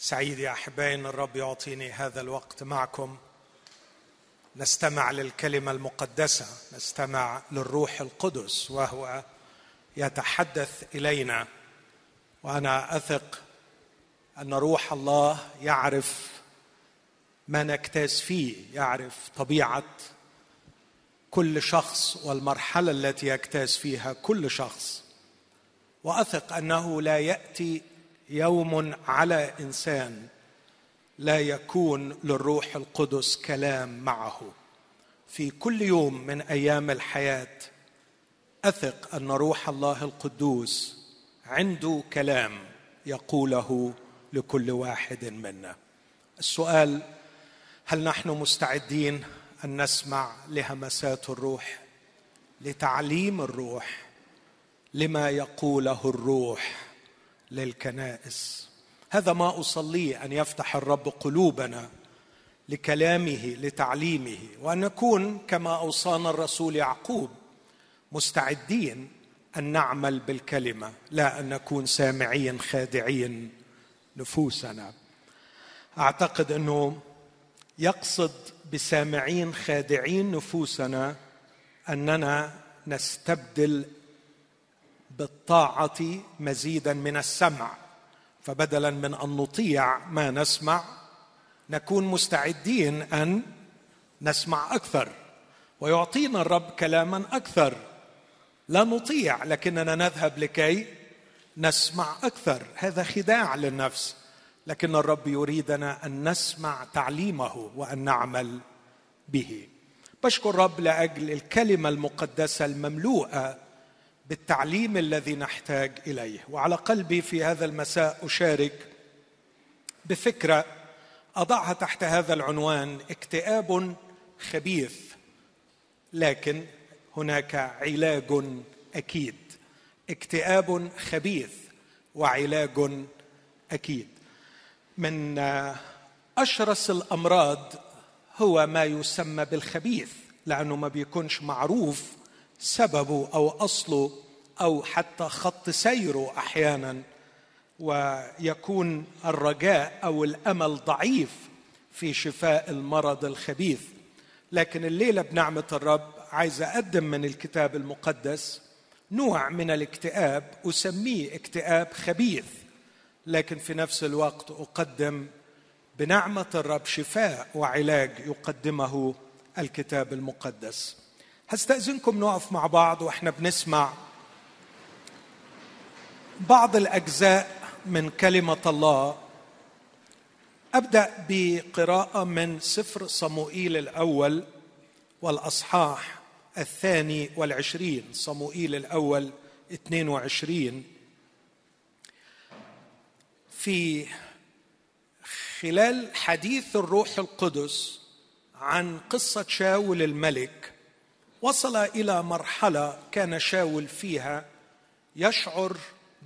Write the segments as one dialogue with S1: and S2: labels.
S1: سعيد يا أحبائي إن الرب يعطيني هذا الوقت معكم. نستمع للكلمة المقدسة نستمع للروح القدس وهو يتحدث إلينا. وأنا أثق أن روح الله يعرف ما نجتاز فيه يعرف طبيعة كل شخص والمرحلة التي يجتاز فيها كل شخص. وأثق أنه لا يأتي يوم على إنسان لا يكون للروح القدس كلام معه. في كل يوم من أيام الحياة أثق أن روح الله القدوس عنده كلام يقوله لكل واحد منا. السؤال هل نحن مستعدين أن نسمع لهمسات الروح لتعليم الروح لما يقوله الروح؟ للكنائس. هذا ما اصليه أن يفتح الرب قلوبنا لكلامه لتعليمه وأن نكون كما أوصانا الرسول يعقوب مستعدين أن نعمل بالكلمة لا أن نكون سامعين خادعين نفوسنا. أعتقد أنه يقصد بسامعين خادعين نفوسنا أننا نستبدل بالطاعة مزيدا من السمع فبدلا من أن نطيع ما نسمع نكون مستعدين أن نسمع أكثر ويعطينا الرب كلاما أكثر. لا نطيع لكننا نذهب لكي نسمع أكثر. هذا خداع للنفس لكن الرب يريدنا أن نسمع تعليمه وأن نعمل به. بشكر الرب لأجل الكلمة المقدسة المملوءة بالتعليم الذي نحتاج إليه. وعلى قلبي في هذا المساء أشارك بفكرة أضعها تحت هذا العنوان اكتئاب خبيث لكن هناك علاج أكيد. اكتئاب خبيث وعلاج أكيد. من أشرس الأمراض هو ما يسمى بالخبيث لأنه ما بيكونش معروف سببه أو أصله أو حتى خط سيره أحيانا ويكون الرجاء أو الأمل ضعيف في شفاء المرض الخبيث. لكن الليلة بنعمة الرب عايز أقدم من الكتاب المقدس نوع من الاكتئاب أسميه اكتئاب خبيث. لكن في نفس الوقت أقدم بنعمة الرب شفاء وعلاج يقدمه الكتاب المقدس. هستأذنكم نقف مع بعض وإحنا بنسمع بعض الأجزاء من كلمة الله. أبدأ بقراءة من سفر صموئيل الأول والأصحاح الثاني والعشرين. صموئيل الأول 22 في خلال حديث الروح القدس عن قصة شاول الملك وصل إلى مرحلة كان شاول فيها يشعر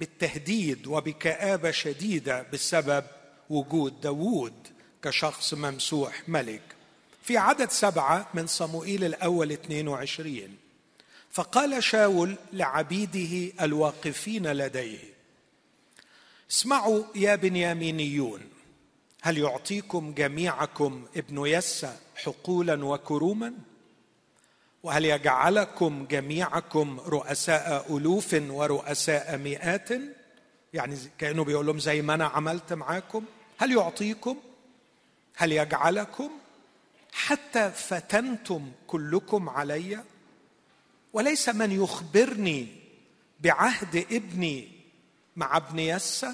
S1: بالتهديد وبكآبة شديدة بسبب وجود داوود كشخص ممسوح ملك. في عدد سبعة من صموئيل الأول 22 فقال شاول لعبيده الواقفين لديه اسمعوا يا بنيامينيون هل يعطيكم جميعكم ابن يسى حقولا وكروما؟ وهل يجعلكم جميعكم رؤساء ألوف ورؤساء مئات؟ يعني كأنه بيقول لهم زي ما أنا عملت معاكم. هل يعطيكم؟ هل يجعلكم؟ حتى فتنتم كلكم علي. وليس من يخبرني بعهد ابني مع ابن يسى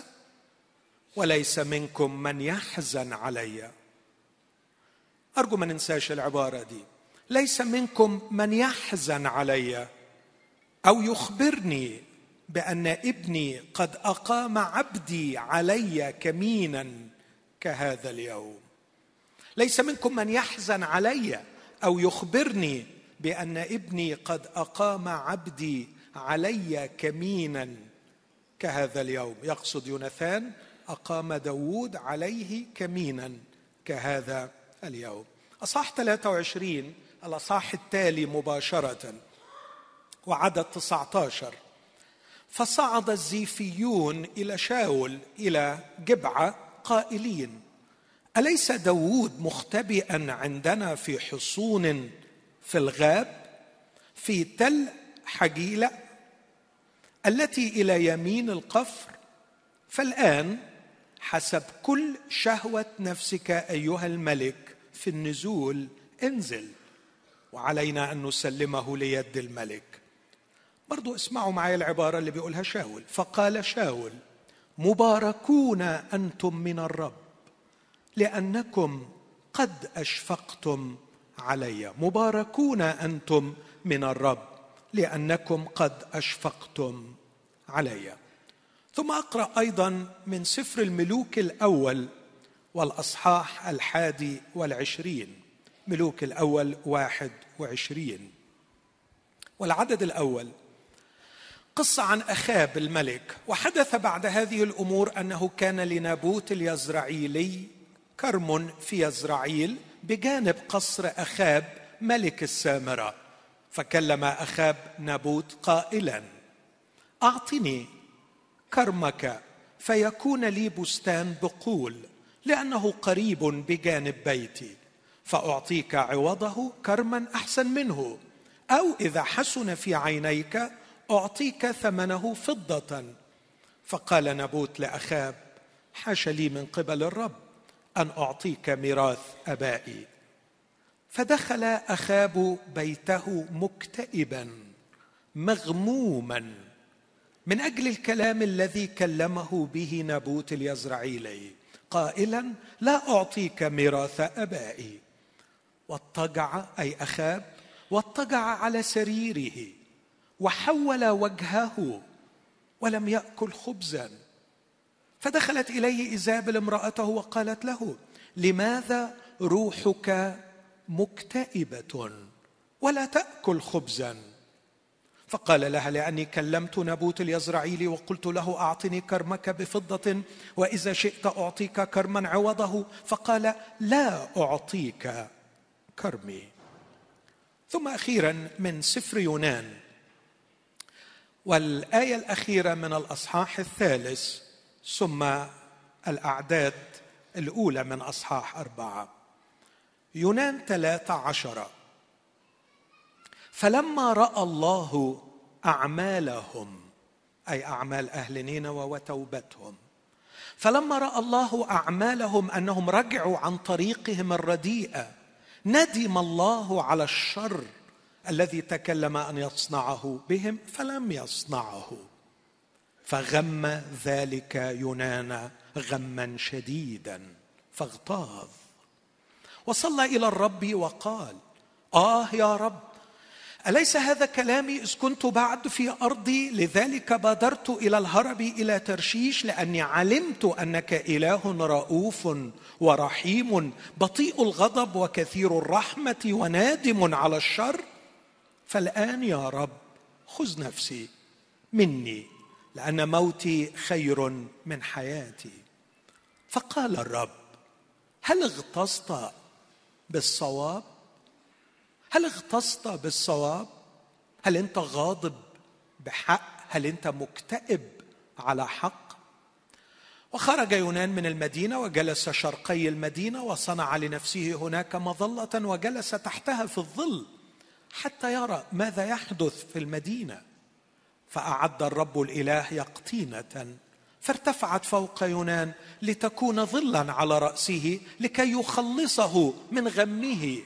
S1: وليس منكم من يحزن علي. أرجو ما ننساش العبارة دي. ليس منكم من يحزن علي أو يخبرني بأن ابني قد أقام عبدي علي كمينا كهذا اليوم. ليس منكم من يحزن علي أو يخبرني بأن ابني قد أقام عبدي علي كمينا كهذا اليوم. يقصد يوناثان أقام داود عليه كمينا كهذا اليوم. أصح 23 الأصح التالي مباشرة وعدد 19 فصعد الزيفيون إلى شاول إلى جبعة قائلين أليس داوود مختبئا عندنا في حصون في الغاب في تل حجيلة التي إلى يمين القفر؟ فالآن حسب كل شهوة نفسك أيها الملك في النزول انزل. وعلينا أن نسلمه ليد الملك. برضو اسمعوا معي العبارة اللي بيقولها شاول. فقال شاول مباركون أنتم من الرب لأنكم قد أشفقتم علي. مباركون أنتم من الرب لأنكم قد أشفقتم علي. ثم أقرأ أيضا من سفر الملوك الأول والأصحاح الحادي والعشرين. ملوك الأول واحد وعشرين. والعدد الأول قصة عن أخاب الملك وحدث بعد هذه الأمور أنه كان لنابوت اليزرعيلي كرم في يزرعيل بجانب قصر أخاب ملك السامرة. فكلم أخاب نابوت قائلا أعطني كرمك فيكون لي بستان بقول لأنه قريب بجانب بيتي. فأعطيك عوضه كرما أحسن منه. أو إذا حسن في عينيك أعطيك ثمنه فضة. فقال نبوت لأخاب حاش لي من قبل الرب أن أعطيك ميراث أبائي. فدخل أخاب بيته مكتئبا مغموما من أجل الكلام الذي كلمه به نبوت اليزرعيلي قائلا لا أعطيك ميراث أبائي. واضطجع أي أخاب واضطجع على سريره وحول وجهه ولم يأكل خبزا. فدخلت إليه ايزابل امرأته وقالت له لماذا روحك مكتئبة ولا تأكل خبزا؟ فقال لها لأني كلمت نبوت اليزرعيلي وقلت له أعطني كرمك بفضة وإذا شئت أعطيك كرما عوضه. فقال لا أعطيك. كرمي. ثم أخيرا من سفر يونان. والآية الأخيرة من الأصحاح الثالث ثم الأعداد الأولى من أصحاح أربعة. يونان ثلاثة عشره فلما رأى الله أعمالهم أي أعمال أهل نينوى وتوبتهم فلما رأى الله أعمالهم أنهم رجعوا عن طريقهم الرديئة. ندم الله على الشر الذي تكلم أن يصنعه بهم فلم يصنعه. فغم ذلك يونان غما شديدا فاغتاظ. وصلى إلى الرب وقال آه يا رب أليس هذا كلامي؟ إذ كنت بعد في أرضي لذلك بادرت إلى الهرب إلى ترشيش لأني علمت أنك إله رؤوف ورحيم بطيء الغضب وكثير الرحمة ونادم على الشر. فالآن يا رب خذ نفسي مني لأن موتي خير من حياتي. فقال الرب هل اغتصت بالصواب؟ هل اغتصت بالصواب؟ هل انت غاضب بحق؟ هل انت مكتئب على حق؟ وخرج يونان من المدينة وجلس شرقي المدينة وصنع لنفسه هناك مظلة وجلس تحتها في الظل حتى يرى ماذا يحدث في المدينة. فأعد الرب الإله يقطينة فارتفعت فوق يونان لتكون ظلا على رأسه لكي يخلصه من غمه.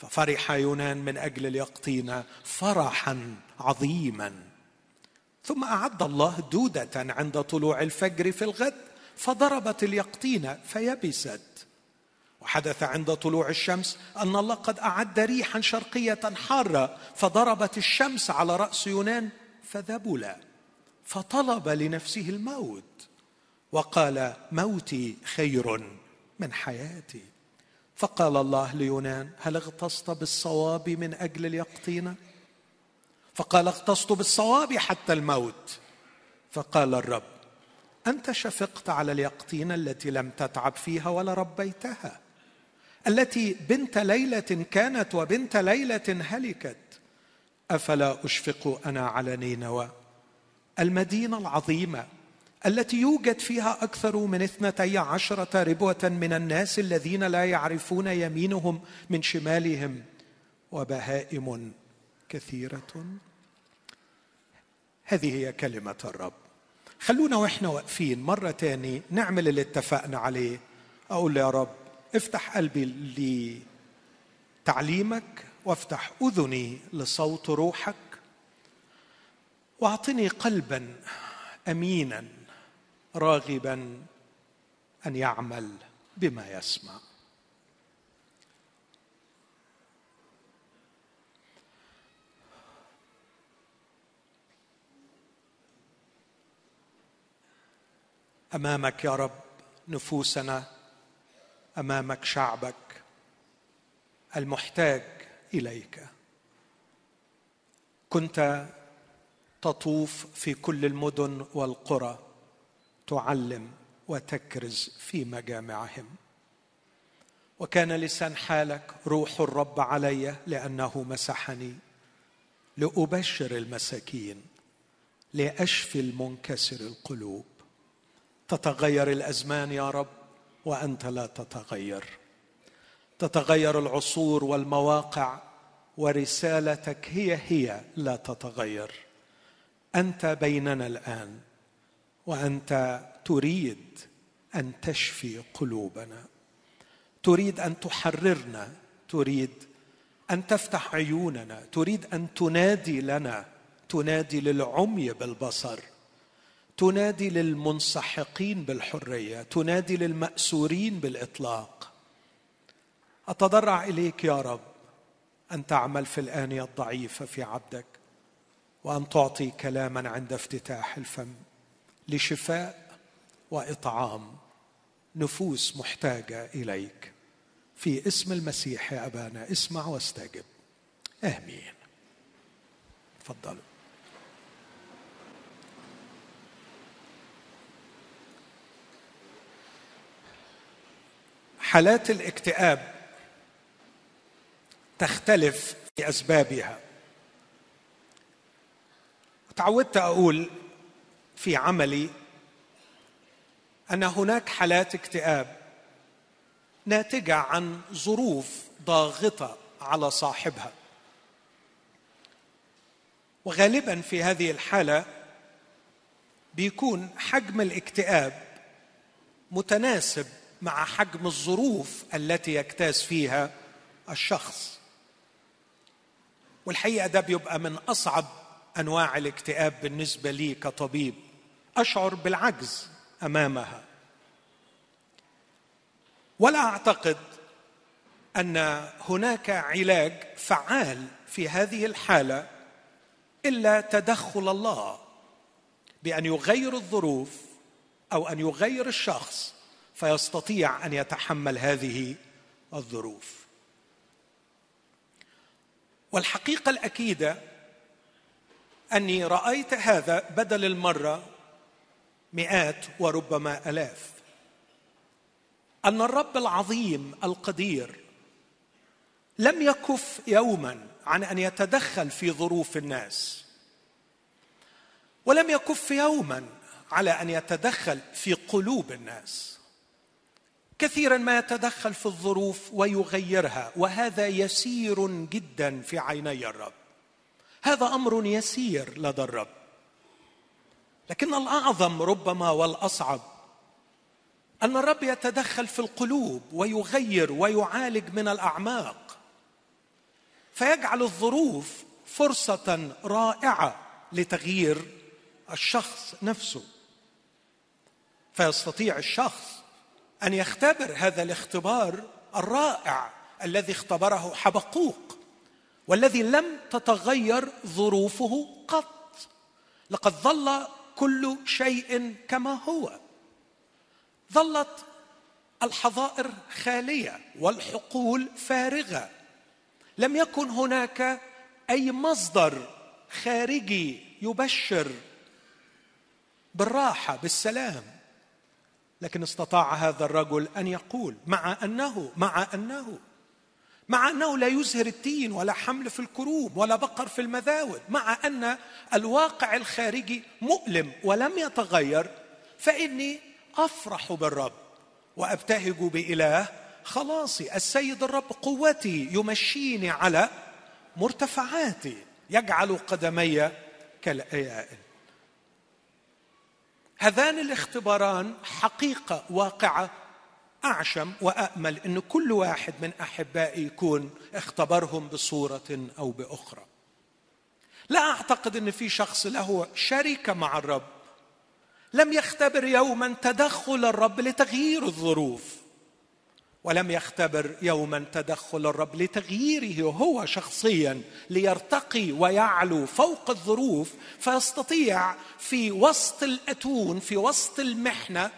S1: ففرح يونان من أجل اليقطينه فرحا عظيما. ثم أعد الله دودة عند طلوع الفجر في الغد فضربت اليقطينه فيبست. وحدث عند طلوع الشمس أن الله قد أعد ريحا شرقية حارة فضربت الشمس على رأس يونان فذبل فطلب لنفسه الموت وقال موتي خير من حياتي. فقال الله ليونان هل اغتصت بالصواب من أجل اليقطينه فقال اغتصت بالصواب حتى الموت. فقال الرب أنت شفقت على اليقطينه التي لم تتعب فيها ولا ربيتها التي بنت ليلة كانت وبنت ليلة هلكت. أفلا أشفق أنا على نينوى المدينة العظيمة. التي يوجد فيها أكثر من اثنتي عشرة ربوة من الناس الذين لا يعرفون يمينهم من شمالهم وبهائم كثيرة. هذه هي كلمة الرب. خلونا وإحنا واقفين مرة تاني نعمل اللي اتفقنا عليه. أقول يا رب افتح قلبي لتعليمك وافتح أذني لصوت روحك وأعطني قلبا امينا راغبا أن يعمل بما يسمع. أمامك يا رب نفوسنا أمامك شعبك المحتاج إليك. كنت تطوف في كل المدن والقرى تعلم وتكرز في مجامعهم. وكان لسان حالك روح الرب علي لأنه مسحني لأبشر المساكين لأشفي المنكسر القلوب. تتغير الأزمان يا رب وأنت لا تتغير. تتغير العصور والمواقع ورسالتك هي هي لا تتغير. أنت بيننا الآن. وأنت تريد أن تشفي قلوبنا. تريد أن تحررنا. تريد أن تفتح عيوننا. تريد أن تنادي لنا. تنادي للعمي بالبصر. تنادي للمنسحقين بالحرية. تنادي للمأسورين بالإطلاق. أتضرع إليك يا رب أن تعمل في الآنية الضعيفة في عبدك وأن تعطي كلاما عند افتتاح الفم. لشفاء وإطعام. نفوس محتاجة إليك. في اسم المسيح يا أبانا اسمع واستجب. آمين. تفضلوا حالات الاكتئاب تختلف في أسبابها. تعودت أقول في عملي أن هناك حالات اكتئاب ناتجة عن ظروف ضاغطة على صاحبها. وغالبا في هذه الحالة بيكون حجم الاكتئاب متناسب مع حجم الظروف التي يجتاز فيها الشخص. والحقيقة ده بيبقى من أصعب أنواع الاكتئاب بالنسبة لي كطبيب. أشعر بالعجز أمامها. ولا أعتقد أن هناك علاج فعال في هذه الحالة إلا تدخل الله بأن يغير الظروف أو أن يغير الشخص فيستطيع أن يتحمل هذه الظروف. والحقيقة الأكيدة أني رأيت هذا بدل المرة مئات وربما آلاف. أن الرب العظيم القدير لم يكف يوما عن أن يتدخل في ظروف الناس. ولم يكف يوما على أن يتدخل في قلوب الناس. كثيرا ما يتدخل في الظروف ويغيرها وهذا يسير جدا في عيني الرب. هذا أمر يسير لدى الرب. لكن الأعظم ربما والأصعب أن الرب يتدخل في القلوب ويغير ويعالج من الأعماق فيجعل الظروف فرصة رائعة لتغيير الشخص نفسه. فيستطيع الشخص أن يختبر هذا الاختبار الرائع الذي اختبره حبقوق والذي لم تتغير ظروفه قط. لقد ظل كل شيء كما هو. ظلت الحظائر خالية والحقول فارغة. لم يكن هناك أي مصدر خارجي يبشر بالراحة بالسلام. لكن استطاع هذا الرجل أن يقول مع أنه مع أنه مع أنه لا يزهر التين ولا حمل في الكروب ولا بقر في المذاود مع أن الواقع الخارجي مؤلم ولم يتغير فإني أفرح بالرب وأبتهج بإله خلاصي. السيد الرب قوتي يمشيني على مرتفعاتي يجعل قدمي كالأيائل. هذان الاختباران حقيقة واقعة أعشم وامل إن كل واحد من أحبائي يكون اختبرهم بصورة أو بأخرى. لا أعتقد إن في شخص له شركه مع الرب لم يختبر يوما تدخل الرب لتغيير الظروف ولم يختبر يوما تدخل الرب لتغييره هو شخصيا ليرتقي ويعلو فوق الظروف فيستطيع في وسط الأتون في وسط المحنة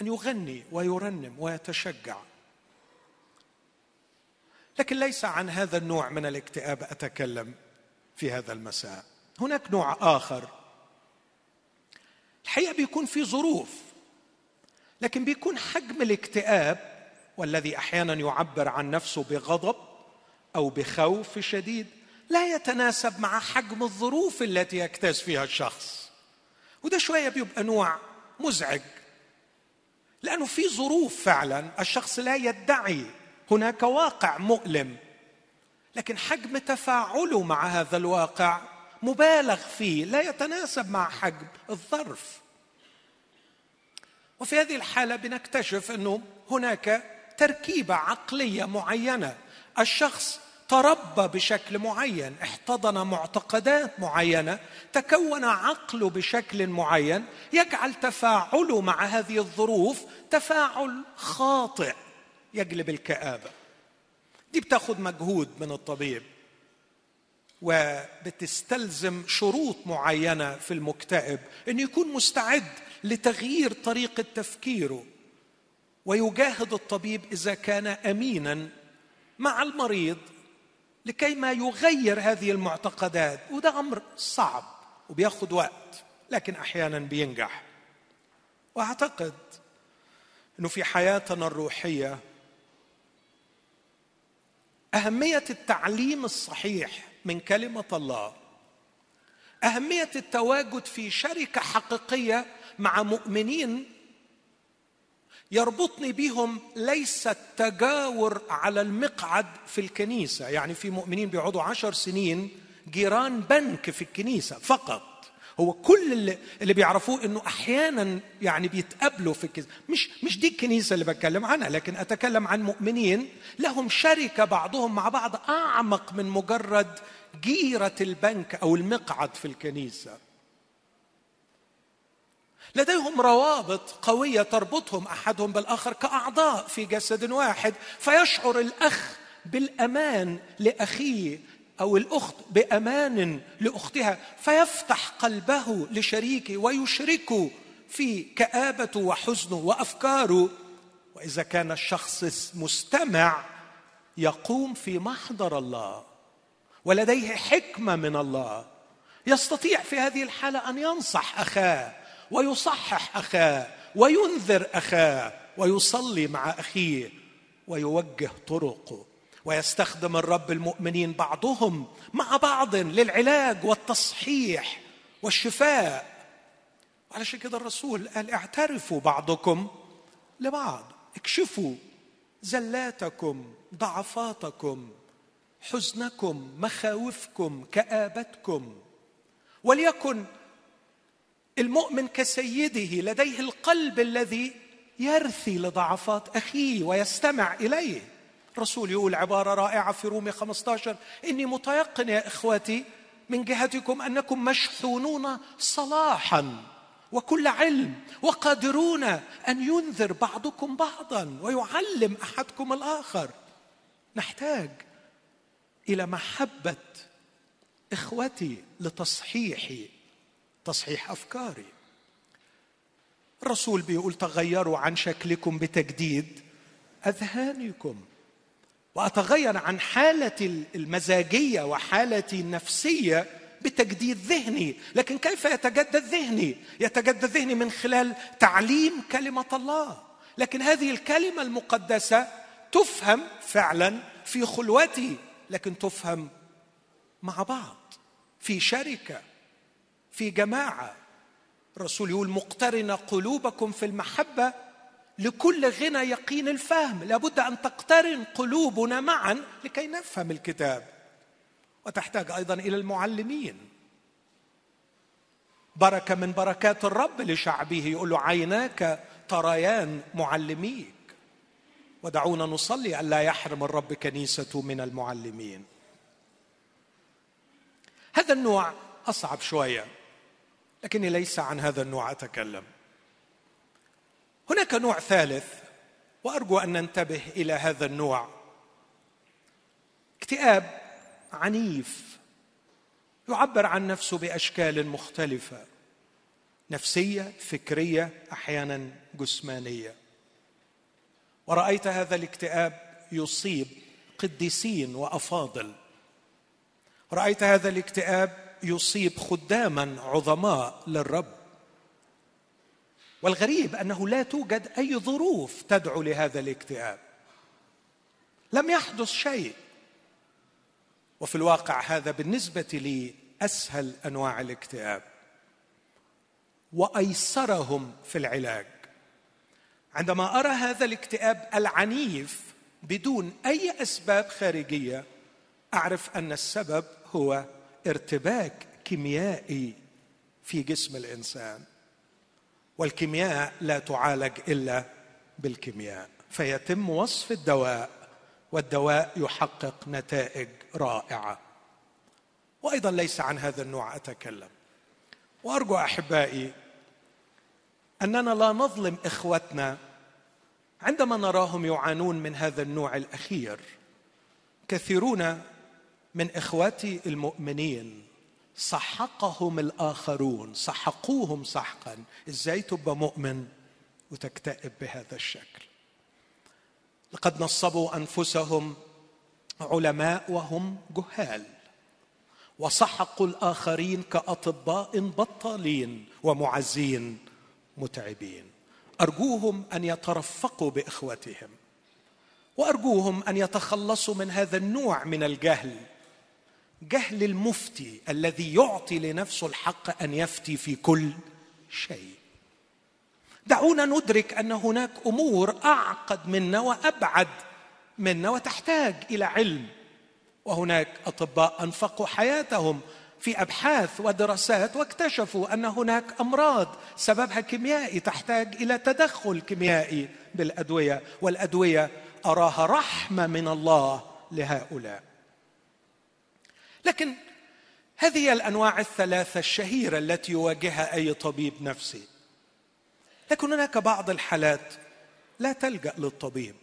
S1: أن يغني ويرنم ويتشجع. لكن ليس عن هذا النوع من الاكتئاب أتكلم في هذا المساء. هناك نوع آخر. الحقيقة بيكون في ظروف لكن بيكون حجم الاكتئاب والذي أحيانا يعبر عن نفسه بغضب أو بخوف شديد لا يتناسب مع حجم الظروف التي يجتاز فيها الشخص. وده شوية بيبقى نوع مزعج. لأنه في ظروف فعلا الشخص لا يدعي. هناك واقع مؤلم. لكن حجم تفاعله مع هذا الواقع مبالغ فيه لا يتناسب مع حجم الظرف. وفي هذه الحالة بنكتشف أنه هناك تركيبة عقلية معينة. الشخص تربى بشكل معين احتضن معتقدات معينة تكون عقله بشكل معين يجعل تفاعله مع هذه الظروف تفاعل خاطئ يجلب الكآبة. دي بتاخد مجهود من الطبيب وبتستلزم شروط معينة في المكتئب إنه يكون مستعد لتغيير طريقة تفكيره. ويجاهد الطبيب إذا كان امينا مع المريض لكي ما يغير هذه المعتقدات. وده أمر صعب وبياخد وقت لكن أحيانا بينجح. وأعتقد إنه في حياتنا الروحية أهمية التعليم الصحيح من كلمة الله أهمية التواجد في شركة حقيقية مع مؤمنين يربطني بهم ليس التجاور على المقعد في الكنيسة. يعني في مؤمنين بيقعدوا عشر سنين جيران بنك في الكنيسة فقط. هو كل اللي, اللي بيعرفوه إنه أحيانا يعني بيتقابلوا في الكنيسة. مش مش دي الكنيسة اللي بتكلم عنها لكن أتكلم عن مؤمنين لهم شركة بعضهم مع بعض أعمق من مجرد جيرة البنك أو المقعد في الكنيسة. لديهم روابط قوية تربطهم أحدهم بالآخر كأعضاء في جسد واحد فيشعر الأخ بالأمان لأخيه أو الأخت بأمان لأختها فيفتح قلبه لشريكه ويشركه في كآبته وحزنه وأفكاره. وإذا كان الشخص مستمع يقوم في محضر الله ولديه حكمة من الله. يستطيع في هذه الحالة أن ينصح أخاه ويصحح أخاه وينذر أخاه ويصلي مع أخيه ويوجه طرقه ويستخدم الرب المؤمنين بعضهم مع بعض للعلاج والتصحيح والشفاء. وعلشان كده الرسول قال اعترفوا بعضكم لبعض اكشفوا زلاتكم ضعفاتكم حزنكم مخاوفكم كآبتكم. وليكن المؤمن كسيده لديه القلب الذي يرثي لضعفات أخيه ويستمع إليه. الرسول يقول عبارة رائعة في رومي 15 إني متيقن يا إخوتي من جهتكم أنكم مشحونون صلاحا وكل علم وقادرون أن ينذر بعضكم بعضا ويعلم أحدكم الآخر. نحتاج إلى محبة إخوتي لتصحيحي تصحيح أفكاري. الرسول بيقول تغيروا عن شكلكم بتجديد أذهانكم وأتغير عن حالتي المزاجية وحالتي النفسية بتجديد ذهني. لكن كيف يتجدد ذهني؟ يتجدد ذهني من خلال تعليم كلمة الله. لكن هذه الكلمة المقدسة تفهم فعلا في خلوتي لكن تفهم مع بعض في شركة. في جماعة. الرسول يقول مقترن قلوبكم في المحبة لكل غنى يقين الفهم. لابد أن تقترن قلوبنا معا لكي نفهم الكتاب. وتحتاج أيضا إلى المعلمين. بركة من بركات الرب لشعبه. يقول له عيناك تريان معلميك. ودعونا نصلي ألا يحرم الرب كنيسته من المعلمين. هذا النوع أصعب شوية. لكني ليس عن هذا النوع أتكلم. هناك نوع ثالث وأرجو أن ننتبه إلى هذا النوع. اكتئاب عنيف يعبر عن نفسه بأشكال مختلفة نفسية فكرية أحيانا جسمانية. ورأيت هذا الاكتئاب يصيب قديسين وأفاضل. رأيت هذا الاكتئاب يصيب خداما عظماء للرب. والغريب أنه لا توجد أي ظروف تدعو لهذا الاكتئاب. لم يحدث شيء. وفي الواقع هذا بالنسبة لي أسهل أنواع الاكتئاب. وأيسرهم في العلاج. عندما أرى هذا الاكتئاب العنيف بدون أي أسباب خارجية أعرف أن السبب هو ارتباك كيميائي في جسم الإنسان والكيمياء لا تعالج إلا بالكيمياء فيتم وصف الدواء والدواء يحقق نتائج رائعة. وأيضا ليس عن هذا النوع أتكلم. وأرجو أحبائي أننا لا نظلم إخوتنا عندما نراهم يعانون من هذا النوع الأخير. كثيرون من إخواتي المؤمنين سحقهم الآخرون سحقوهم سحقا إزاي تبقى مؤمن وتكتئب بهذا الشكل؟ لقد نصبوا أنفسهم علماء وهم جهال وسحقوا الآخرين كأطباء بطالين ومعزين متعبين. أرجوهم أن يترفقوا بإخوتهم وأرجوهم أن يتخلصوا من هذا النوع من الجهل. جهل المفتي الذي يعطي لنفسه الحق أن يفتي في كل شيء. دعونا ندرك أن هناك أمور أعقد منا وأبعد منا وتحتاج إلى علم. وهناك أطباء أنفقوا حياتهم في أبحاث ودراسات واكتشفوا أن هناك أمراض سببها كيميائي تحتاج إلى تدخل كيميائي بالأدوية والأدوية أراها رحمة من الله لهؤلاء. لكن هذه الأنواع الثلاثة الشهيرة التي يواجهها أي طبيب نفسي. لكن هناك بعض الحالات لا تلجأ للطبيب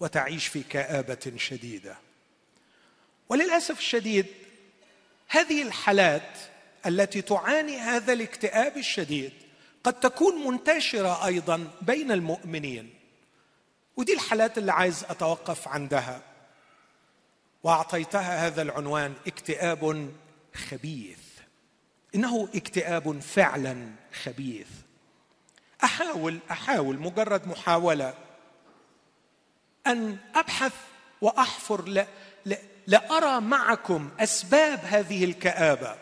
S1: وتعيش في كآبة شديدة. وللأسف الشديد هذه الحالات التي تعاني هذا الاكتئاب الشديد قد تكون منتشرة أيضا بين المؤمنين. ودي الحالات اللي عايز أتوقف عندها. وأعطيتها هذا العنوان اكتئاب خبيث. إنه اكتئاب فعلا خبيث. أحاول أحاول مجرد محاولة أن أبحث وأحفر ل... ل... لأرى معكم أسباب هذه الكآبة.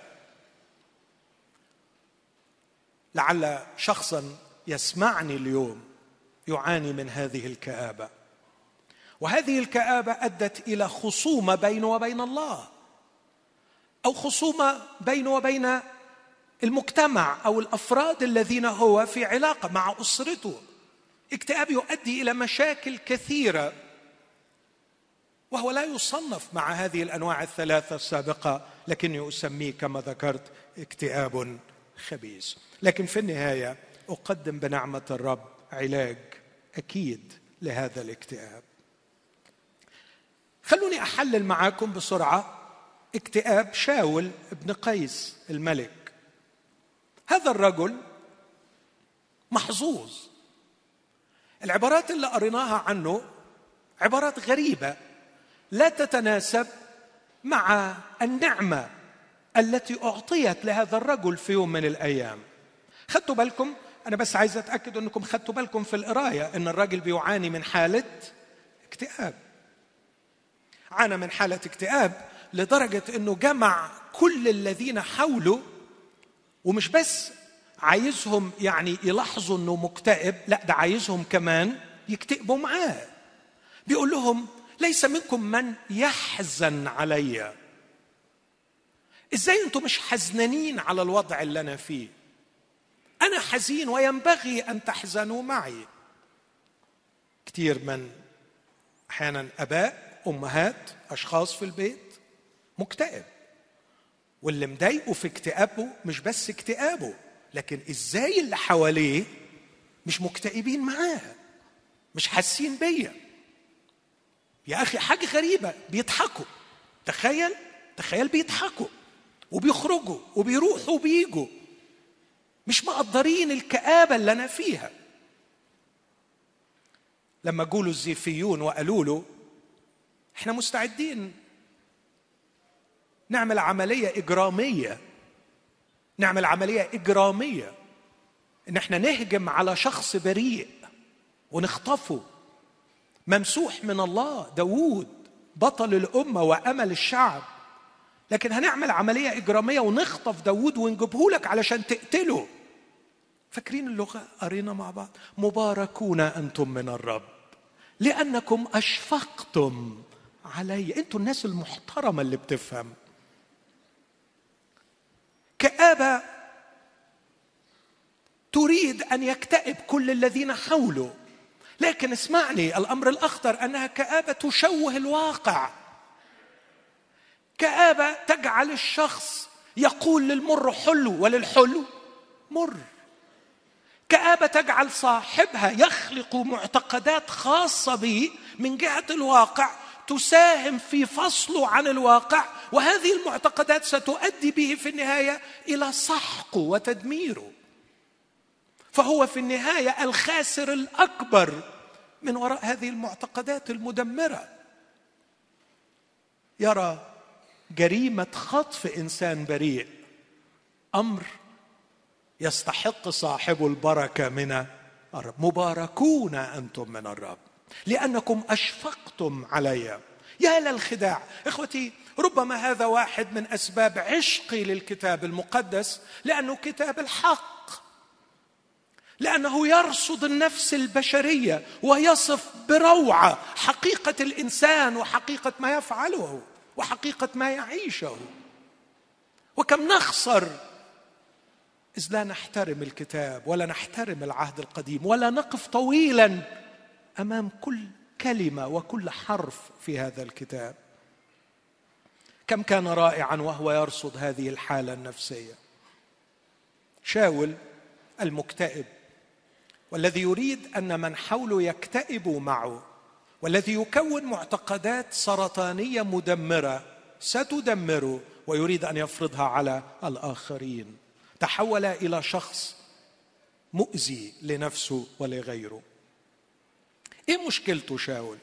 S1: لعل شخصا يسمعني اليوم يعاني من هذه الكآبة. وهذه الكآبة أدت إلى خصومة بينه وبين الله أو خصومة بينه وبين المجتمع أو الأفراد الذين هو في علاقة مع أسرته. اكتئاب يؤدي إلى مشاكل كثيرة وهو لا يصنف مع هذه الأنواع الثلاثة السابقة لكني اسميه كما ذكرت اكتئاب خبيث. لكن في النهاية أقدم بنعمة الرب علاج أكيد لهذا الاكتئاب. خلوني أحلل معاكم بسرعة اكتئاب شاول ابن قيس الملك. هذا الرجل محظوظ. العبارات اللي قريناها عنه عبارات غريبة لا تتناسب مع النعمة التي أعطيت لهذا الرجل في يوم من الأيام. خدتوا بالكم؟ أنا بس عايز أتأكد أنكم خدتوا بالكم في القراية إن الراجل بيعاني من حالة اكتئاب. عانى من حالة اكتئاب لدرجة إنه جمع كل الذين حوله ومش بس عايزهم يعني يلاحظوا إنه مكتئب لا ده عايزهم كمان يكتئبوا معاه. بيقول لهم ليس منكم من يحزن علي. إزاي أنتم مش حزنانين على الوضع اللي أنا فيه؟ أنا حزين وينبغي أن تحزنوا معي. كثير من أحيانا أباء أمهات أشخاص في البيت مكتئب. واللي مضايقه في اكتئابه مش بس اكتئابه لكن إزاي اللي حواليه مش مكتئبين معاه مش حاسين بيا. يا أخي حاجة غريبة بيضحكوا. تخيل تخيل بيضحكوا وبيخرجوا وبيروحوا وبيجوا مش مقدرين الكآبة اللي أنا فيها. لما جولوا الزيفيون وقالوا له إحنا مستعدين. نعمل عملية إجرامية. نعمل عملية إجرامية. إن إحنا نهجم على شخص بريء ونخطفه. ممسوح من الله داوود بطل الأمة وأمل الشعب. لكن هنعمل عملية إجرامية ونخطف داوود ونجيبه لك علشان تقتله. فاكرين اللغة؟ قرينا مع بعض. مباركون أنتم من الرب. لأنكم أشفقتم. علي أنتم الناس المحترمة اللي بتفهم. كآبة تريد أن يكتئب كل الذين حوله. لكن اسمعني الأمر الأخطر أنها كآبة تشوه الواقع. كآبة تجعل الشخص يقول للمر حلو وللحلو مر. كآبة تجعل صاحبها يخلق معتقدات خاصة به من جهة الواقع. تساهم في فصله عن الواقع وهذه المعتقدات ستؤدي به في النهاية إلى سحقه وتدميره فهو في النهاية الخاسر الأكبر من وراء هذه المعتقدات المدمرة. يرى جريمة خطف إنسان بريء أمر يستحق صاحب البركة من الرب. مباركون أنتم من الرب. لأنكم أشفقتم علي. يا للخداع إخوتي ربما هذا واحد من أسباب عشقي للكتاب المقدس لأنه كتاب الحق. لأنه يرصد النفس البشرية ويصف بروعة حقيقة الإنسان وحقيقة ما يفعله وحقيقة ما يعيشه. وكم نخسر إذ لا نحترم الكتاب ولا نحترم العهد القديم ولا نقف طويلا أمام كل كلمة وكل حرف في هذا الكتاب. كم كان رائعا وهو يرصد هذه الحالة النفسية. شاول المكتئب والذي يريد أن من حوله يكتئبوا معه والذي يكون معتقدات سرطانية مدمرة ستدمره ويريد أن يفرضها على الآخرين. تحول إلى شخص مؤذي لنفسه ولغيره. إيه مشكلته شاول؟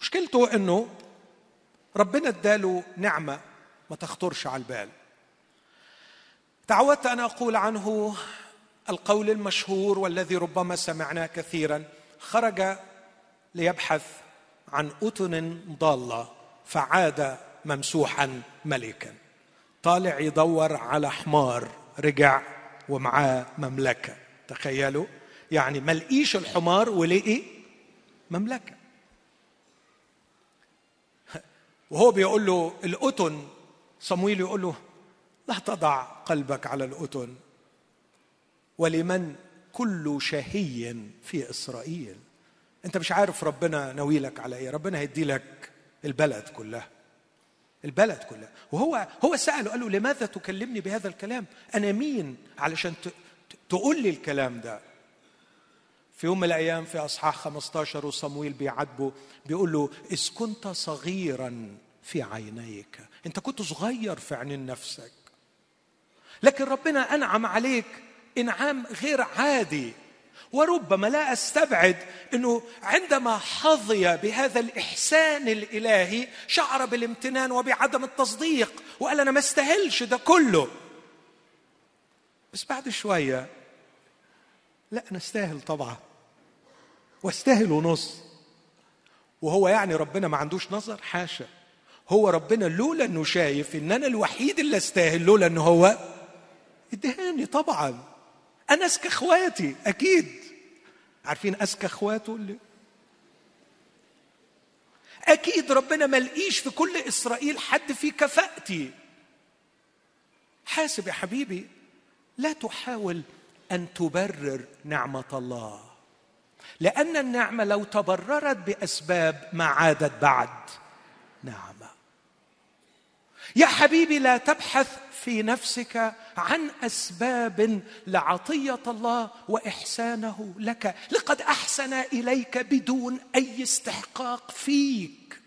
S1: مشكلته إنه ربنا اداله نعمة ما تخطرش على البال. تعودت أن أقول عنه القول المشهور والذي ربما سمعناه كثيرا خرج ليبحث عن أتن ضالة فعاد ممسوحا ملكا. طالع يدور على حمار رجع ومعاه مملكة. تخيلوا؟ يعني ما لقيش الحمار ولقي مملكة. وهو بيقول له الأتن صمويل يقول له لا تضع قلبك على الأتن ولمن كل شهي في إسرائيل؟ أنت مش عارف ربنا ناويلك على إيه؟ ربنا هيدي لك البلد كلها البلد كلها. وهو هو سأله قال له لماذا تكلمني بهذا الكلام؟ أنا مين؟ علشان تقول لي الكلام ده. في يوم من الأيام في أصحاح 15 وصمويل بيعاتبه بيقول له إذ كنت صغيرا في عينيك. أنت كنت صغير في عينين نفسك. لكن ربنا أنعم عليك إنعام غير عادي. وربما لا أستبعد إنه عندما حظي بهذا الإحسان الإلهي شعر بالامتنان وبعدم التصديق وقال أنا ما استاهلش ده كله. بس بعد شوية لا أنا استاهل طبعا. واستاهل ونص. وهو يعني ربنا ما عندوش نظر حاشا. هو ربنا لولا إنه شايف إن أنا الوحيد اللي أستاهل لولا إنه هو إدهاني طبعا. أنا اذكى أخواتي أكيد. عارفين اذكى اخواته اللي؟ أكيد ربنا ملقيش في كل إسرائيل حد في كفاءتي. حاسب يا حبيبي لا تحاول أن تبرر نعمة الله. لأن النعمة لو تبررت بأسباب ما عادت بعد. نعمة. يا حبيبي لا تبحث في نفسك عن أسباب لعطية الله وإحسانه لك. لقد أحسن إليك بدون أي استحقاق فيك.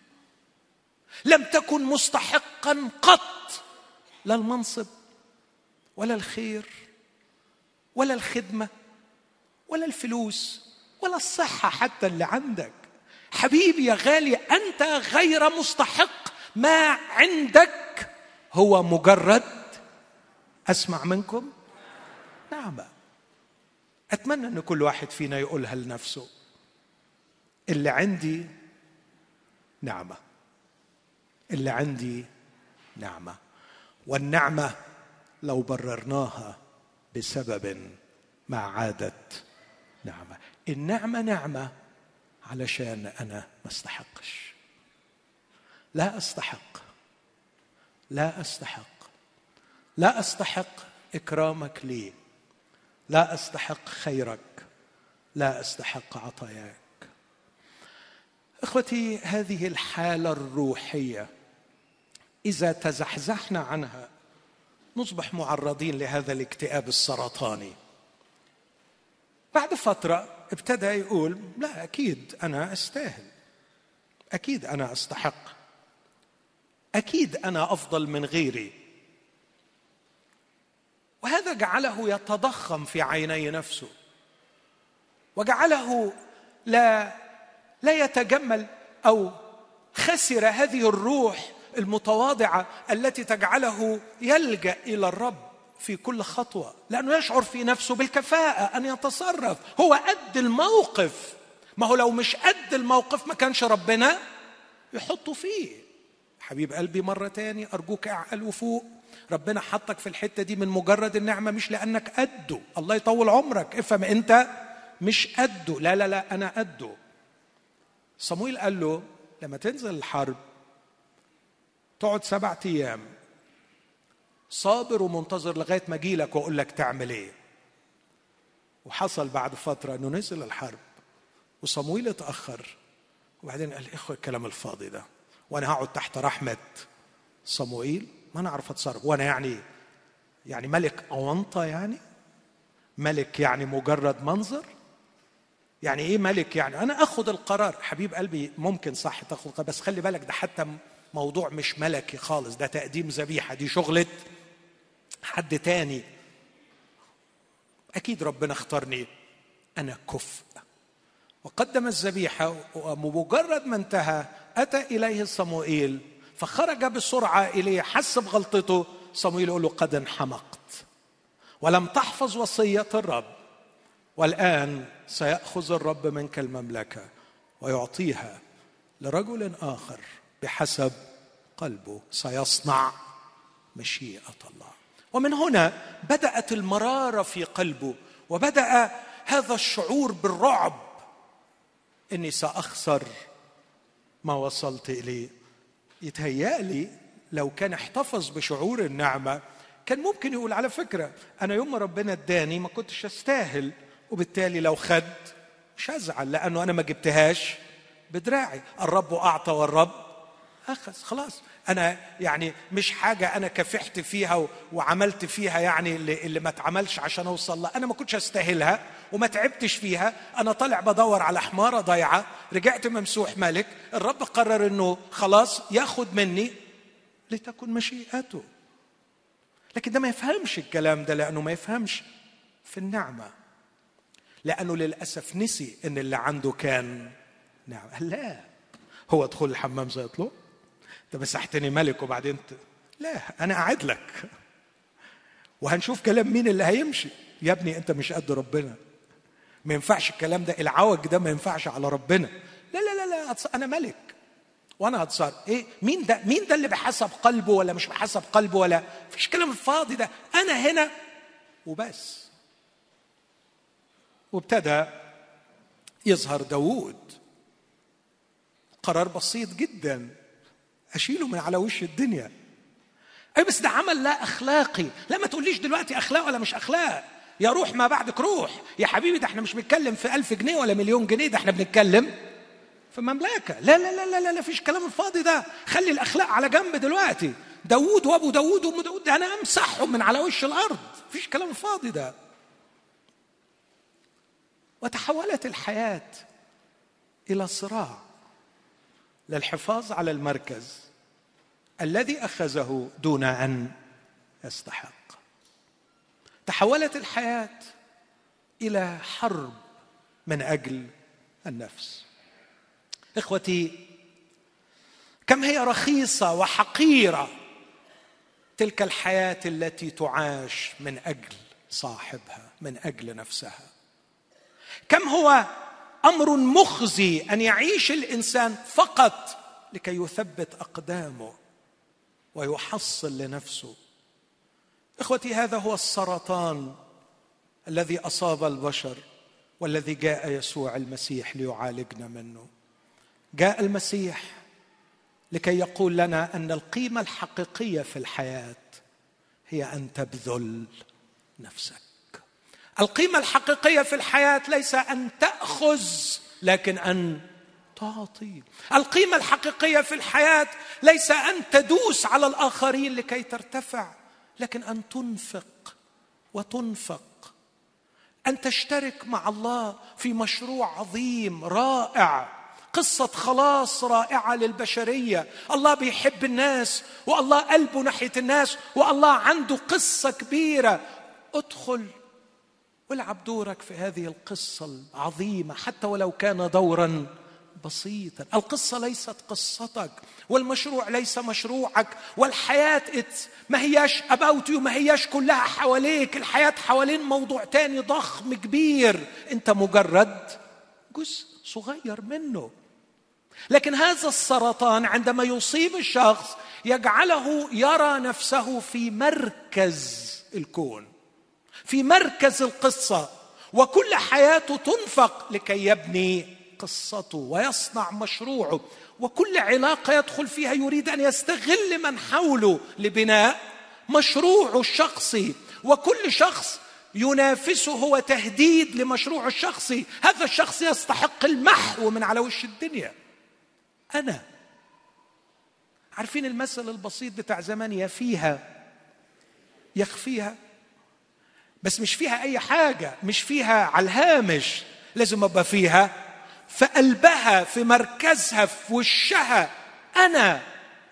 S1: لم تكن مستحقا قط. لا المنصب ولا الخير ولا الخدمة ولا الفلوس. ولا الصحة حتى اللي عندك. حبيبي يا غالي أنت غير مستحق. ما عندك هو مجرد أسمع منكم؟ نعمه أتمنى إن كل واحد فينا يقولها لنفسه. اللي عندي نعمه اللي عندي نعمه والنعمة لو بررناها بسبب ما عادت نعمه النعمة نعمة علشان أنا ما استحقش. لا أستحق. لا أستحق. لا أستحق إكرامك لي. لا أستحق خيرك. لا أستحق عطاياك. إخوتي هذه الحالة الروحية إذا تزحزحنا عنها نصبح معرضين لهذا الاكتئاب السرطاني. بعد فترة ابتدى يقول لا أكيد أنا أستاهل. أكيد أنا أستحق. أكيد أنا أفضل من غيري. وهذا جعله يتضخم في عيني نفسه. وجعله لا لا يتجمل أو خسر هذه الروح المتواضعة التي تجعله يلجأ إلى الرب. في كل خطوة لأنه يشعر في نفسه بالكفاءة أن يتصرف. هو قد الموقف. ما هو لو مش قد الموقف ما كانش ربنا يحطه فيه. حبيب قلبي مرة تاني أرجوك أعقل وفوق. ربنا حطك في الحتة دي من مجرد النعمة مش لأنك قده. الله يطول عمرك. افهم أنت مش قده. لا لا لا أنا قده. صمويل قال له لما تنزل الحرب تقعد سبعة أيام. صابر ومنتظر لغاية ما أجيلك وأقول لك تعمل إيه. وحصل بعد فترة أنه نزل الحرب وصمويل اتأخر. وبعدين قال إخوة الكلام الفاضي ده. وأنا هقعد تحت رحمة صموئيل ما أنا أعرف أتصرف. وأنا يعني يعني ملك أونطة يعني؟ ملك يعني مجرد منظر؟ يعني إيه ملك يعني؟ أنا آخذ القرار. حبيب قلبي ممكن صح تاخذ بس خلي بالك ده حتى موضوع مش ملكي خالص ده تقديم ذبيحة دي شغلة حد تاني. أكيد ربنا اختارني. أنا كفء. وقدم الذبيحة ومجرد ما انتهى أتى إليه صموئيل فخرج بسرعة إليه حس بغلطته صموئيل يقول له قد انحمقت. ولم تحفظ وصية الرب. والآن سيأخذ الرب منك المملكة ويعطيها لرجل آخر بحسب قلبه. سيصنع مشيئة الله. ومن هنا بدأت المرارة في قلبه وبدأ هذا الشعور بالرعب. إني سأخسر ما وصلت إليه. يتهيألي لو كان احتفظ بشعور النعمة كان ممكن يقول على فكرة أنا يوم ما ربنا اداني ما كنتش أستاهل وبالتالي لو خد مش هزعل لأنه أنا ما جبتهاش بدراعي. الرب أعطى والرب اخذ خلاص. أنا يعني مش حاجة أنا كفحت فيها وعملت فيها يعني اللي, ما اتعملش عشان أوصل لها. أنا ما كنتش أستاهلها وما تعبتش فيها. أنا طالع بدور على حمارة ضايعة. رجعت ممسوح ملك. الرب قرر إنه خلاص ياخد مني لتكن مشيئته. لكن ده ما يفهمش الكلام ده لأنه ما يفهمش في النعمة. لأنه للأسف نسي إن اللي عنده كان نعمة. لا. هو ادخل الحمام زي يطلب انت مسحتني ملك وبعدين ت... لا أنا قاعد لك. وهنشوف كلام مين اللي هيمشي. يا ابني انت مش قد ربنا. ما ينفعش الكلام ده العوج ده ما ينفعش على ربنا. لا لا لا لا أنا ملك. وأنا هتصار إيه؟ مين ده؟ مين ده اللي بحسب قلبه ولا مش بحسب قلبه ولا؟ فيش كلام الفاضي ده. أنا هنا وبس. وابتدى يظهر داوود. قرار بسيط جدا. اشيله من على وش الدنيا. أي بس ده عمل لا أخلاقي. لا ما تقوليش دلوقتي أخلاق ولا مش أخلاق. يا روح ما بعدك روح. يا حبيبي ده إحنا مش بنتكلم في ألف جنيه ولا مليون جنيه ده إحنا بنتكلم في مملكة. لا لا لا لا لا, لا فيش كلام الفاضي ده. خلي الأخلاق على جنب دلوقتي. داوود وأبو داوود وأم داوود ده أنا أمسحهم من على وش الأرض. فيش كلام الفاضي ده. وتحولت الحياة إلى صراع للحفاظ على المركز. الذي أخذه دون أن يستحق. تحولت الحياة إلى حرب من أجل النفس. إخوتي كم هي رخيصة وحقيرة تلك الحياة التي تعاش من أجل صاحبها من أجل نفسها. كم هو أمر مخزي أن يعيش الإنسان فقط لكي يثبت أقدامه ويحصل لنفسه. إخوتي هذا هو السرطان الذي أصاب البشر والذي جاء يسوع المسيح ليعالجنا منه. جاء المسيح لكي يقول لنا أن القيمة الحقيقية في الحياة هي أن تبذل نفسك. القيمة الحقيقية في الحياة ليس أن تأخذ لكن أن تعطي. القيمة الحقيقية في الحياة ليس أن تدوس على الآخرين لكي ترتفع لكن أن تنفق وتنفق. أن تشترك مع الله في مشروع عظيم رائع. قصة خلاص رائعة للبشرية. الله بيحب الناس والله قلبه ناحية الناس والله عنده قصة كبيرة. ادخل والعب دورك في هذه القصة العظيمة حتى ولو كان دورا. بسيطا. القصة ليست قصتك والمشروع ليس مشروعك والحياة ما هياش you ما هياش كلها حواليك. الحياة حوالين موضوع تاني ضخم كبير. انت مجرد جزء صغير منه. لكن هذا السرطان عندما يصيب الشخص يجعله يرى نفسه في مركز الكون في مركز القصة وكل حياته تنفق لكي يبني قصته ويصنع مشروعه وكل علاقة يدخل فيها يريد أن يستغل من حوله لبناء مشروعه الشخصي وكل شخص ينافسه هو تهديد لمشروعه الشخصي هذا الشخص يستحق المحو من على وش الدنيا. أنا. عارفين المثل البسيط بتاع زمان يا فيها يخفيها؟ بس مش فيها أي حاجة مش فيها على الهامش لازم أبقى فيها. في قلبها في مركزها في وشها أنا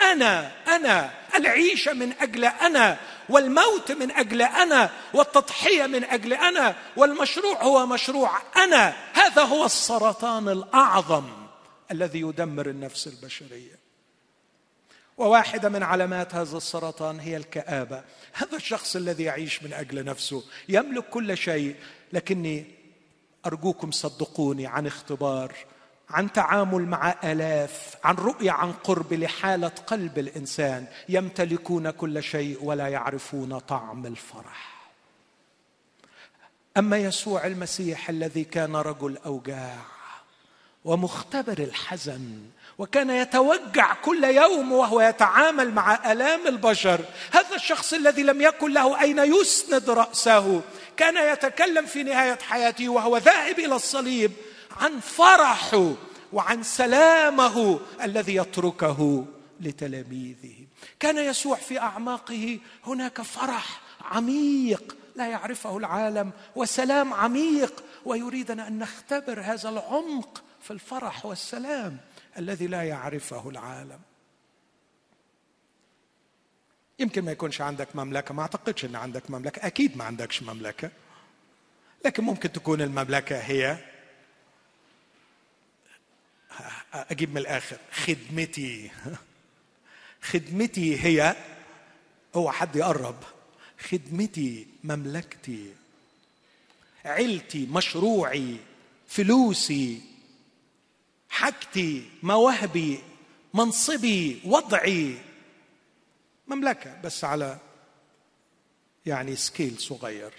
S1: أنا أنا. العيشة من أجل أنا والموت من أجل أنا والتضحية من أجل أنا والمشروع هو مشروع أنا. هذا هو السرطان الأعظم الذي يدمر النفس البشرية. وواحدة من علامات هذا السرطان هي الكآبة. هذا الشخص الذي يعيش من أجل نفسه يملك كل شيء لكني أرجوكم صدقوني عن اختبار عن تعامل مع آلاف عن رؤية عن قرب لحالة قلب الإنسان يمتلكون كل شيء ولا يعرفون طعم الفرح. أما يسوع المسيح الذي كان رجل أوجاع ومختبر الحزن وكان يتوجع كل يوم وهو يتعامل مع آلام البشر هذا الشخص الذي لم يكن له أين يسند رأسه كان يتكلم في نهاية حياته وهو ذاهب إلى الصليب عن فرحه وعن سلامه الذي يتركه لتلاميذه. كان يسوع في أعماقه هناك فرح عميق لا يعرفه العالم وسلام عميق ويريدنا أن نختبر هذا العمق في الفرح والسلام الذي لا يعرفه العالم. يمكن ما يكونش عندك مملكة ما أعتقدش أن عندك مملكة أكيد ما عندكش مملكة. لكن ممكن تكون المملكة هي أجيب من الآخر خدمتي. خدمتي هي هو حد يقرب. خدمتي مملكتي. عيلتي مشروعي فلوسي حاجتي مواهبي منصبي وضعي. مملكة بس على يعني سكيل صغير.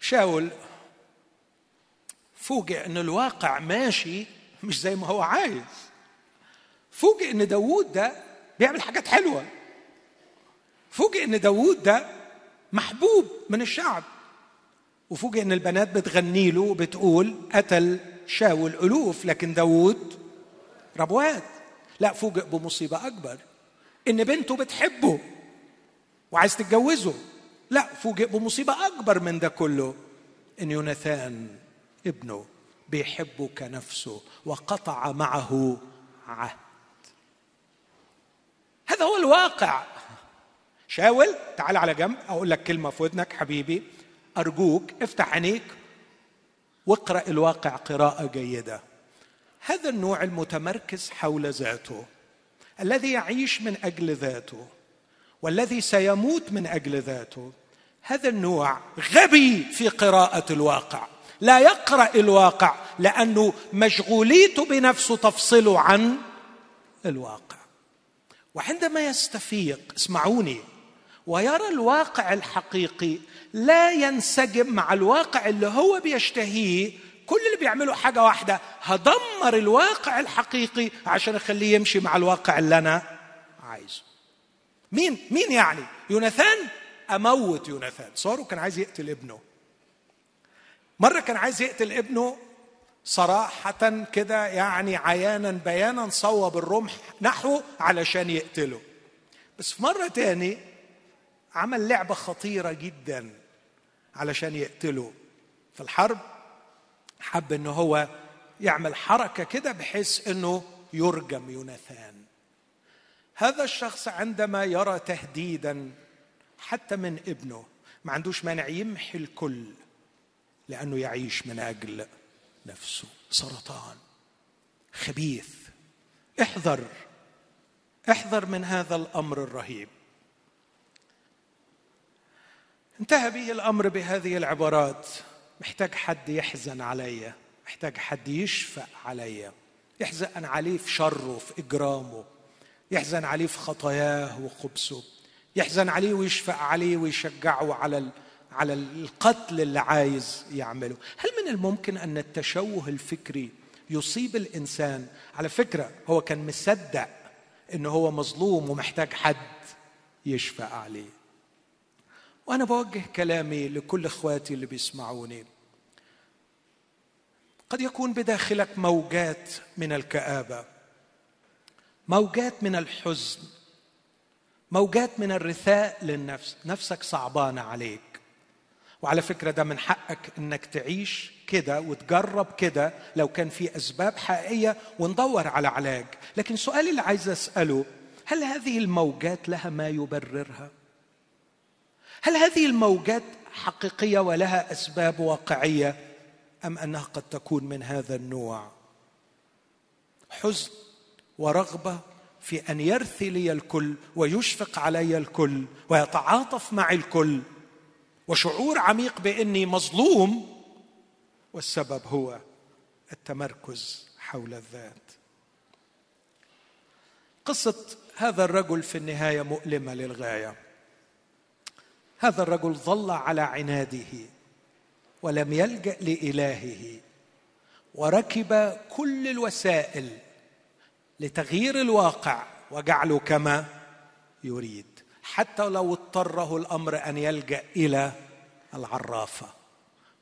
S1: شاول فوجئ إن الواقع ماشي مش زي ما هو عايز. فوجئ إن داوود ده بيعمل حاجات حلوة. فوجئ إن داوود ده محبوب من الشعب. وفوجئ إن البنات بتغني له وبتقول قتل شاول ألوف لكن داوود ربوات. لا فوجئ بمصيبة أكبر. إن بنته بتحبه وعايز تتجوزه. لا فوجئ بمصيبة أكبر من ده كله. إن يوناثان ابنه بيحبه كنفسه وقطع معه عهد. هذا هو الواقع. شاول تعال على جنب أقول لك كلمة في ودنك حبيبي. أرجوك افتح عينيك واقرأ الواقع قراءة جيدة. هذا النوع المتمركز حول ذاته. الذي يعيش من أجل ذاته والذي سيموت من أجل ذاته هذا النوع غبي في قراءة الواقع. لا يقرأ الواقع لأنه مشغوليته بنفسه تفصله عن الواقع. وعندما يستفيق اسمعوني ويرى الواقع الحقيقي لا ينسجم مع الواقع اللي هو بيشتهيه كل اللي بيعمله حاجة واحدة هدمر الواقع الحقيقي عشان أخليه يمشي مع الواقع اللي أنا عايزه. مين؟ مين يعني؟ يوناثان؟ أموت يوناثان. صاروا كان عايز يقتل ابنه. مرة كان عايز يقتل ابنه صراحة كده يعني عيانا بيانا صوب الرمح نحوه علشان يقتله. بس في مرة تاني عمل لعبة خطيرة جدا علشان يقتله. في الحرب حب إن هو يعمل حركة كده بحيث إنه يرجم يوناثان. هذا الشخص عندما يرى تهديدا حتى من ابنه ما عندوش مانع يمحي الكل لأنه يعيش من أجل نفسه. سرطان خبيث احذر احذر من هذا الأمر الرهيب. انتهى به الأمر بهذه العبارات. محتاج حد يحزن عليا محتاج حد يشفق عليا. يحزن عليه في شره في إجرامه. يحزن عليه في خطاياه وخبثه. يحزن عليه ويشفق عليه ويشجعه على على القتل اللي عايز يعمله. هل من الممكن أن التشوه الفكري يصيب الإنسان؟ على فكرة هو كان مصدق انه هو مظلوم ومحتاج حد يشفق عليه. وأنا بوجه كلامي لكل إخواتي اللي بيسمعوني. قد يكون بداخلك موجات من الكآبة موجات من الحزن موجات من الرثاء للنفس. نفسك صعبانة عليك. وعلى فكرة ده من حقك إنك تعيش كده وتجرب كده لو كان في أسباب حقيقية وندور على علاج. لكن سؤالي اللي عايز أسأله هل هذه الموجات لها ما يبررها؟ هل هذه الموجات حقيقية ولها أسباب واقعية أم أنها قد تكون من هذا النوع؟ حزن ورغبة في أن يرثي لي الكل ويشفق علي الكل ويتعاطف مع الكل وشعور عميق بإني مظلوم والسبب هو التمركز حول الذات. قصة هذا الرجل في النهاية مؤلمة للغاية. هذا الرجل ظل على عناده ولم يلجأ لإلهه وركب كل الوسائل لتغيير الواقع وجعله كما يريد. حتى لو اضطره الأمر أن يلجأ إلى العرافة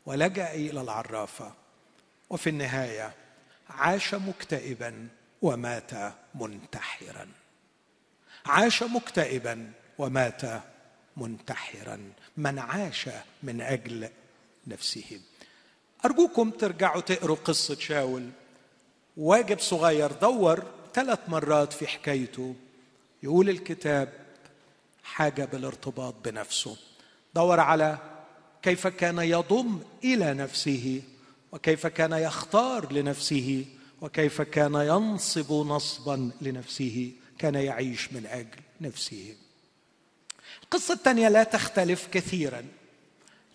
S1: ولجأ إلى العرافة. وفي النهاية عاش مكتئبا ومات منتحرا. عاش مكتئبا ومات منتحرا من عاش من أجل نفسه. أرجوكم ترجعوا تقروا قصة شاول. واجب صغير دور ثلاث مرات في حكايته. يقول الكتاب حاجة بالارتباط بنفسه. دور على كيف كان يضم إلى نفسه وكيف كان يختار لنفسه وكيف كان ينصب نصبا لنفسه كان يعيش من أجل نفسه. القصة الثانية لا تختلف كثيرا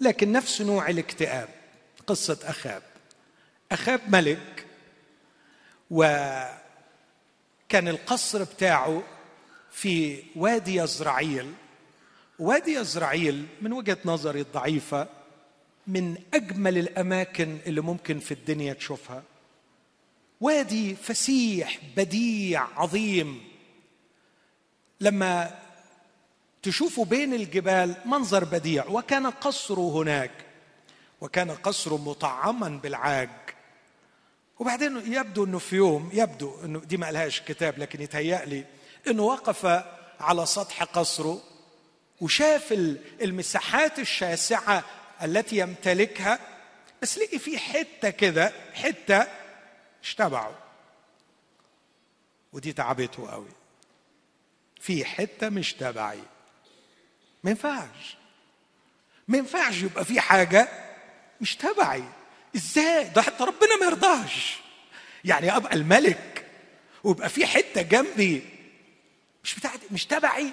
S1: لكن نفس نوع الاكتئاب قصة أخاب. أخاب ملك وكان القصر بتاعه في وادي يزرعيل. وادي يزرعيل من وجهة نظري الضعيفة من أجمل الأماكن اللي ممكن في الدنيا تشوفها. وادي فسيح بديع عظيم. لما تشوفوا بين الجبال منظر بديع وكان قصره هناك وكان قصره مطعما بالعاج. وبعدين يبدو إنه في يوم يبدو إنه دي ما قالهاش كتاب لكن يتهيأ لي إنه وقف على سطح قصره وشاف المساحات الشاسعة التي يمتلكها. بس لقي في حتة كده حتة اشتبعوا. ودي تعبته قوي. في حتة مش تبعي. ما ينفعش. ما ينفعش يبقى في حاجة مش تبعي. إزاي؟ ده حتى ربنا ما يرضاش. يعني أبقى الملك ويبقى في حتة جنبي مش بتاعتي مش تبعي.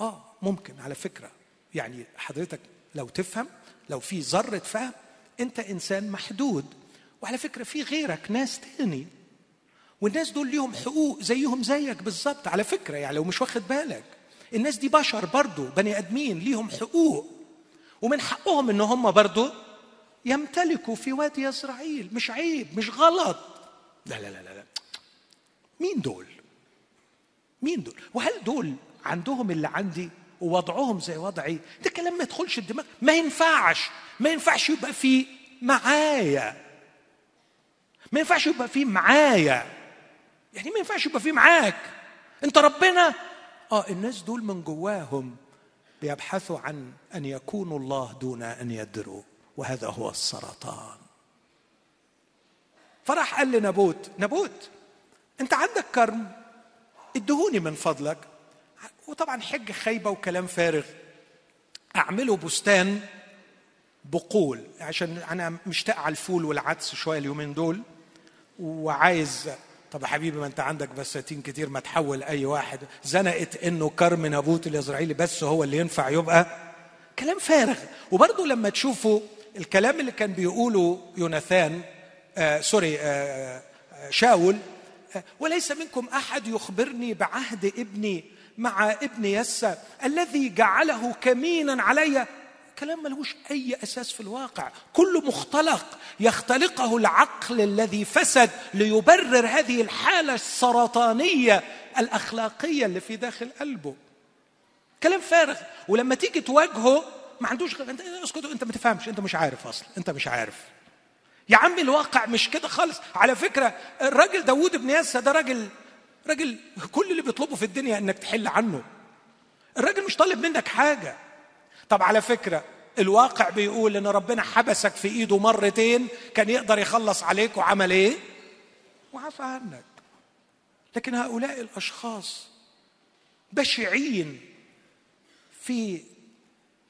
S1: آه ممكن على فكرة. يعني حضرتك لو تفهم لو في ذرة فهم أنت إنسان محدود. وعلى فكرة في غيرك ناس تاني. والناس دول ليهم حقوق زيهم زيك بالظبط. على فكرة يعني لو مش واخد بالك. الناس دي بشر برضو بني آدمين ليهم حقوق. ومن حقهم إن هم برضو يمتلكوا في وادي يزرعيل مش عيب مش غلط. لا لا لا لا. مين دول؟ مين دول؟ وهل دول عندهم اللي عندي ووضعهم زي وضعي؟ ده كلام ما يدخلش الدماغ. ما ينفعش. ما ينفعش يبقى في معايا. ما ينفعش يبقى في معايا. يعني ما ينفعش يبقى في معاك. انت ربنا آه الناس دول من جواهم بيبحثوا عن أن يكونوا الله دون أن يدروا وهذا هو السرطان. فراح قال لنبوت نبوت أنت عندك كرم ادهوني من فضلك. وطبعا حج خيبة وكلام فارغ. اعمله بستان بقول عشان أنا مشتاق على الفول والعدس شوية اليومين دول وعايز طب يا حبيبي ما انت عندك بساتين كتير ما تحول أي واحد. زنقت إنه كرم نابوت الإسرائيلي بس هو اللي ينفع يبقى كلام فارغ. وبرضه لما تشوفوا الكلام اللي كان بيقوله يوناثان آه سوري آه, آه، شاول آه وليس منكم أحد يخبرني بعهد ابني مع ابن يسى الذي جعله كمينا علي كلام ملهوش أي أساس في الواقع. كله مختلق يختلقه العقل الذي فسد ليبرر هذه الحالة السرطانية الأخلاقية اللي في داخل قلبه. كلام فارغ. ولما تيجي تواجهه ما عندوش أنت اسكت أنت ما تفهمش. أنت مش عارف أصلا. أنت مش عارف. يا عمي الواقع مش كده خالص. على فكرة الراجل داوود بن ياسا ده راجل راجل كل اللي بيطلبه في الدنيا إنك تحل عنه. الراجل مش طالب منك حاجة. طب على فكرة الواقع بيقول إن ربنا حبسك في إيده مرتين كان يقدر يخلص عليك وعمل إيه؟ وعفى عنك. لكن هؤلاء الأشخاص بشعين في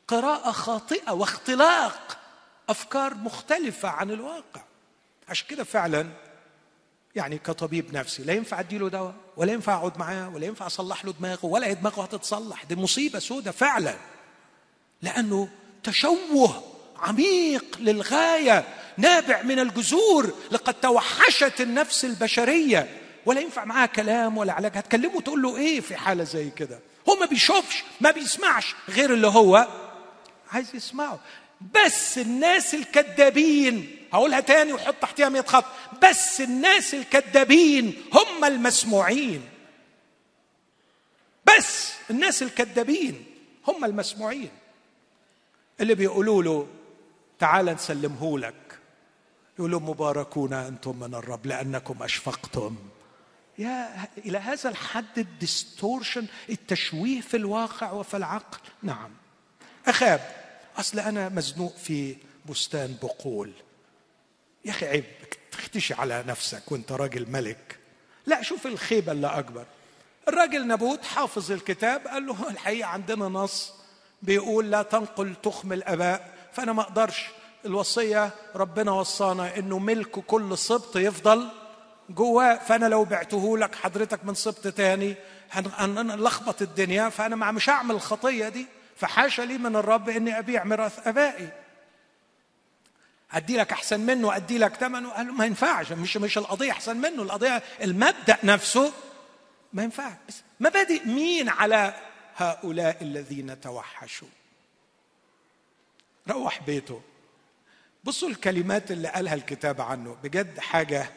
S1: قراءة خاطئة واختلاق أفكار مختلفة عن الواقع. عشان كده فعلا يعني كطبيب نفسي لا ينفع اديله دواء ولا ينفع أقعد معاه ولا ينفع أصلح له دماغه ولا هي دماغه هتتصلح. دي مصيبة سودة فعلا. لأنه تشوه عميق للغاية نابع من الجذور. لقد توحشت النفس البشرية. ولا ينفع معاها كلام ولا علاج. هتكلمه تقول له إيه في حالة زي كده؟ هو ما بيشوفش ما بيسمعش غير اللي هو عايز يسمعه. بس الناس الكذابين هقولها تاني وحط تحتها 100 خط. بس الناس الكذابين هم المسموعين. بس الناس الكذابين هم المسموعين. اللي بيقولوا له تعال نسلمه لك. يقولوا مباركون أنتم من الرب لأنكم أشفقتم. يا إلى هذا الحد الديستورشن التشويه في الواقع وفي العقل؟ نعم. اخاب أصل أنا مزنوق في بستان بقول. يا أخي عيب تختشي على نفسك وأنت راجل ملك. لا شوف الخيبة اللي أكبر. الراجل نبوت حافظ الكتاب قال له الحقيقة عندنا نص. بيقول لا تنقل تخم الآباء. فأنا ما أقدرش. الوصية ربنا وصانا إنه ملك كل سبط يفضل جواه. فأنا لو بعته لك حضرتك من سبط تاني هنلخبط الدنيا. فأنا مش هعمل الخطية دي. فحاشا لي من الرب إني أبيع ميراث آبائي. أدي لك أحسن منه أدي لك ثمنه. قال له ما ينفعش. مش مش القضية أحسن منه القضية المبدأ نفسه ما ينفعش. بس مبادئ مين على هؤلاء الذين توحشوا. روح بيته. بصوا الكلمات اللي قالها الكتاب عنه. بجد حاجة.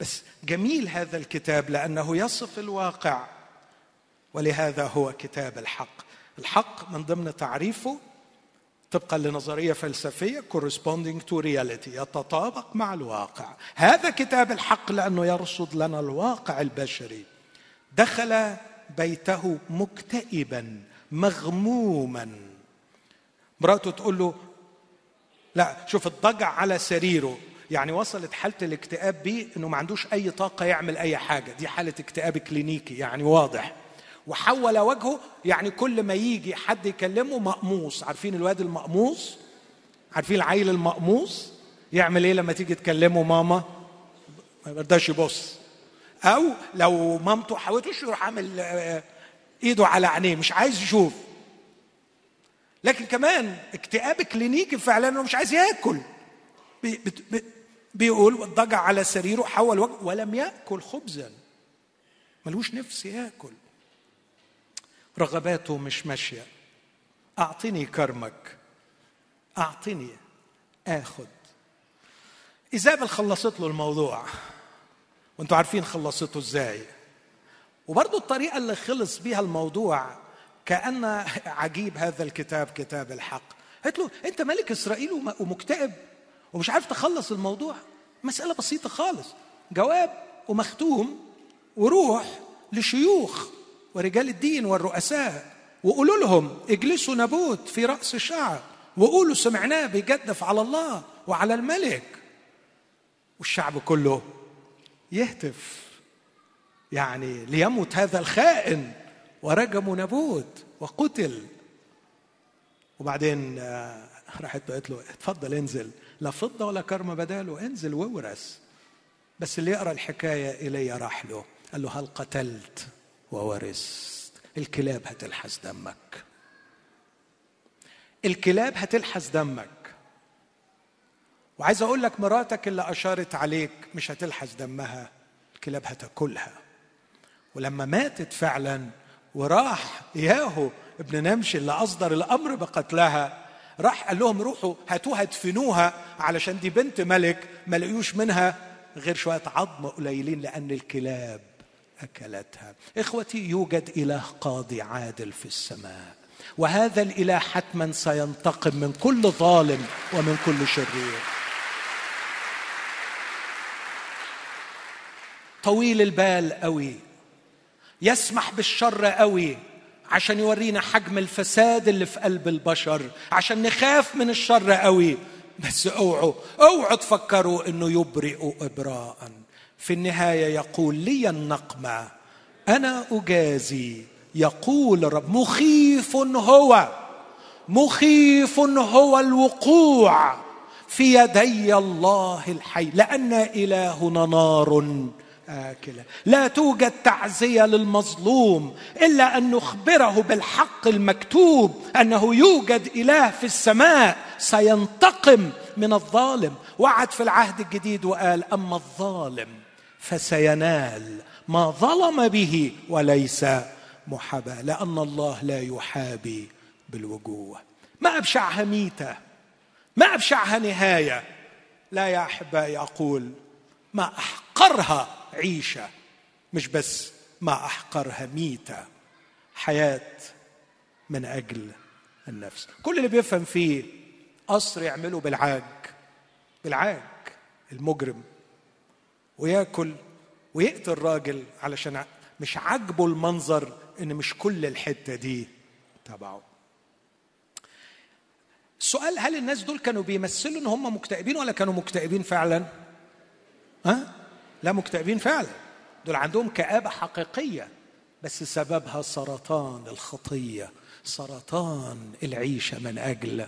S1: بس جميل هذا الكتاب لأنه يصف الواقع. ولهذا هو كتاب الحق. الحق من ضمن تعريفه طبقا لنظرية فلسفية corresponding to reality يتطابق مع الواقع. هذا كتاب الحق لأنه يرصد لنا الواقع البشري. دخل بيته مكتئبا مغموما. مراته تقول له لا شوف الضجع على سريره. يعني وصلت حالة الاكتئاب بيه إنه ما عندوش أي طاقة يعمل أي حاجة. دي حالة اكتئاب كلينيكي يعني واضح. وحول وجهه يعني كل ما يجي حد يكلمه مقموص. عارفين الواد المقموص؟ عارفين العيل المقموص؟ يعمل إيه لما تيجي تكلمه ماما؟ ما يرضاش يبص. أو لو مامته حاولتوش يروح عامل آه، إيده على عينيه مش عايز يشوف. لكن كمان اكتئاب كلينيكي فعلا إنه مش عايز ياكل. بي بي بيقول ضجع على سريره حول وجه ولم يأكل خبزا. ملوش نفس ياكل. رغباته مش ماشية. أعطني كرمك. أعطني آخذ. ايزابل خلصت له الموضوع. وانتوا عارفين خلصته إزاي. وبرضه الطريقة اللي خلص بيها الموضوع كأن عجيب هذا الكتاب كتاب الحق. قالت له أنت ملك إسرائيل ومكتئب ومش عارف تخلص الموضوع. مسألة بسيطة خالص. جواب ومختوم وروح لشيوخ ورجال الدين والرؤساء وقولوا لهم اجلسوا نبوت في رأس الشعب وقولوا سمعناه بيجدف على الله وعلى الملك. والشعب كله يهتف. يعني ليمت هذا الخائن ورجموا نبوت وقتل. وبعدين آه، راحت قالت له اتفضل انزل. لا فضة ولا كرم بداله انزل وورث. بس اللي يقرأ الحكاية إلي راح له. قال له هل قتلت وورثت؟ الكلاب هتلحس دمك. الكلاب هتلحس دمك. وعايز أقول لك مراتك اللي أشارت عليك مش هتلحس دمها الكلاب هتاكلها. ولما ماتت فعلا وراح ياهو ابن نمشي اللي أصدر الأمر بقتلها راح قال لهم روحوا هاتوها ادفنوها علشان دي بنت ملك ما لقيوش منها غير شوية عظم قليلين لأن الكلاب أكلتها. إخوتي يوجد إله قاضي عادل في السماء وهذا الإله حتما سينتقم من كل ظالم ومن كل شرير. طويل البال قوي يسمح بالشر قوي عشان يورينا حجم الفساد اللي في قلب البشر عشان نخاف من الشر قوي. بس اوعوا اوعوا تفكروا انه يبرئ ابراء. في النهاية يقول لي النقمة أنا أجازي يقول رب مخيف هو مخيف هو الوقوع في يدي الله الحي لأن إلهنا نار آكلة لا توجد تعزية للمظلوم إلا أن نخبره بالحق المكتوب أنه يوجد إله في السماء سينتقم من الظالم. وعد في العهد الجديد وقال أما الظالم فسينال ما ظلم به وليس محاباة لأن الله لا يحابي بالوجوه. ما أبشعها ميتة ما أبشعها نهاية. لا يا أحبائي أقول ما أحقرها عيشة مش بس ما أحقرها ميتة حياة من أجل النفس. كل اللي بيفهم فيه قصر يعمله بالعاج بالعاج المجرم ويأكل ويقتل الراجل علشان مش عاجبه المنظر إن مش كل الحتة دي تبعه. السؤال هل الناس دول كانوا بيمثلوا إن هم مكتئبين ولا كانوا مكتئبين فعلا؟ ها؟ لا مكتئبين فعلا. دول عندهم كآبة حقيقية بس سببها سرطان الخطية سرطان العيشة من أجل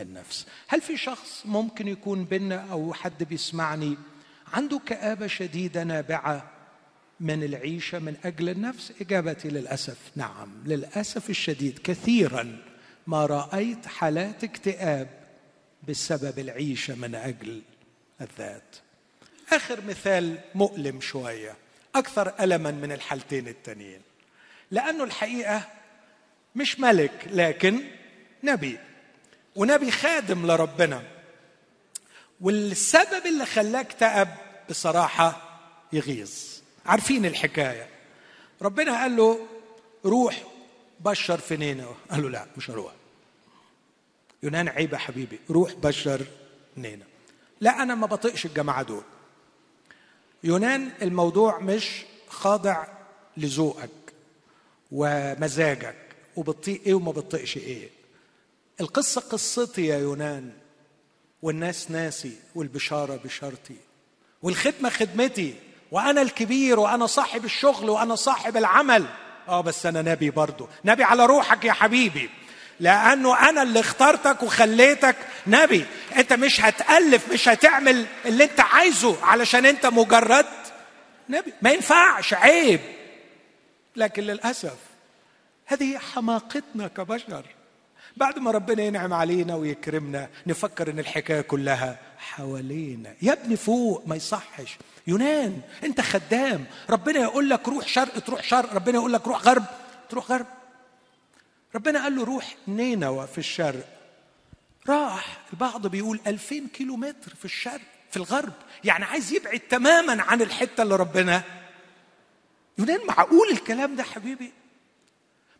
S1: النفس. هل في شخص ممكن يكون بينا أو حد بيسمعني عنده كآبة شديدة نابعة من العيشة من أجل النفس؟ إجابتي للأسف نعم. للأسف الشديد كثيرا ما رأيت حالات اكتئاب بسبب العيشة من أجل الذات. آخر مثال مؤلم شوية أكثر الما من الحالتين التانيين. لأنه الحقيقة مش ملك لكن نبي. ونبي خادم لربنا. والسبب اللي خلاك تأب بصراحة يغيظ. عارفين الحكاية. ربنا قال له روح بشر في نينوى قال له لا مش هروح. يونان عيب يا حبيبي روح بشر نينوى لا أنا ما بطيقش الجماعة دول. يونان الموضوع مش خاضع لذوقك ومزاجك وبتطيق إيه وما بتطيقش إيه. القصة قصتي يا يونان والناس ناسي والبشارة بشارتي والخدمة خدمتي وأنا الكبير وأنا صاحب الشغل وأنا صاحب العمل. آه بس أنا نبي برضو. نبي على روحك يا حبيبي. لأنه أنا اللي اخترتك وخليتك نبي. أنت مش هتألف مش هتعمل اللي أنت عايزه علشان أنت مجرد نبي. ما ينفعش عيب. لكن للأسف هذه حماقتنا كبشر. بعد ما ربنا ينعم علينا ويكرمنا نفكر إن الحكاية كلها حوالينا. يا ابني فوق ما يصحش. يونان أنت خدام. ربنا يقول لك روح شرق تروح شرق. ربنا يقول لك روح غرب تروح غرب. ربنا قال له روح نينوى في الشرق. راح البعض بيقول ألفين كيلو متر في الشرق في الغرب. يعني عايز يبعد تماما عن الحتة اللي ربنا. يونان معقول الكلام ده حبيبي؟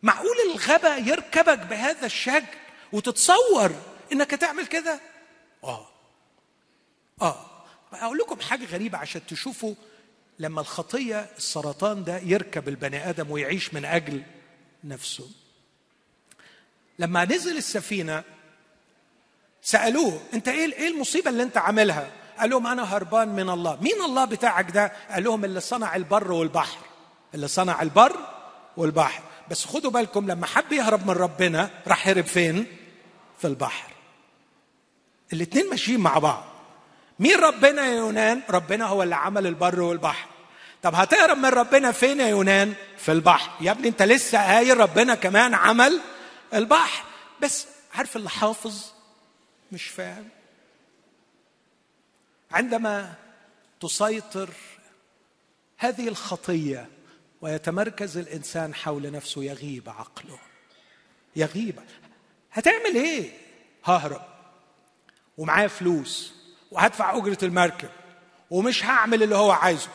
S1: معقول الغبا يركبك بهذا الشكل وتتصور إنك تعمل كده؟ آه. آه. أقول لكم حاجة غريبة عشان تشوفوا لما الخطية السرطان ده يركب البني آدم ويعيش من أجل نفسه. لما نزل السفينة سألوه أنت إيه إيه المصيبة اللي أنت عاملها؟ قال لهم أنا هربان من الله. مين الله بتاعك ده؟ قال لهم اللي صنع البر والبحر. اللي صنع البر والبحر. بس خدوا بالكم لما حب يهرب من ربنا راح هرب فين؟ في البحر. الاثنين ماشيين مع بعض. مين ربنا يا يونان؟ ربنا هو اللي عمل البر والبحر. طب هتهرب من ربنا فين يا يونان؟ في البحر. يا ابني أنت لسه قايل ربنا كمان عمل البحر بس عارف اللي حافظ؟ مش فاهم. عندما تسيطر هذه الخطية ويتمركز الإنسان حول نفسه يغيب عقله. يغيب. هتعمل إيه؟ ههرب. ومعايا فلوس. وهدفع أجرة المركب. ومش هعمل اللي هو عايزه.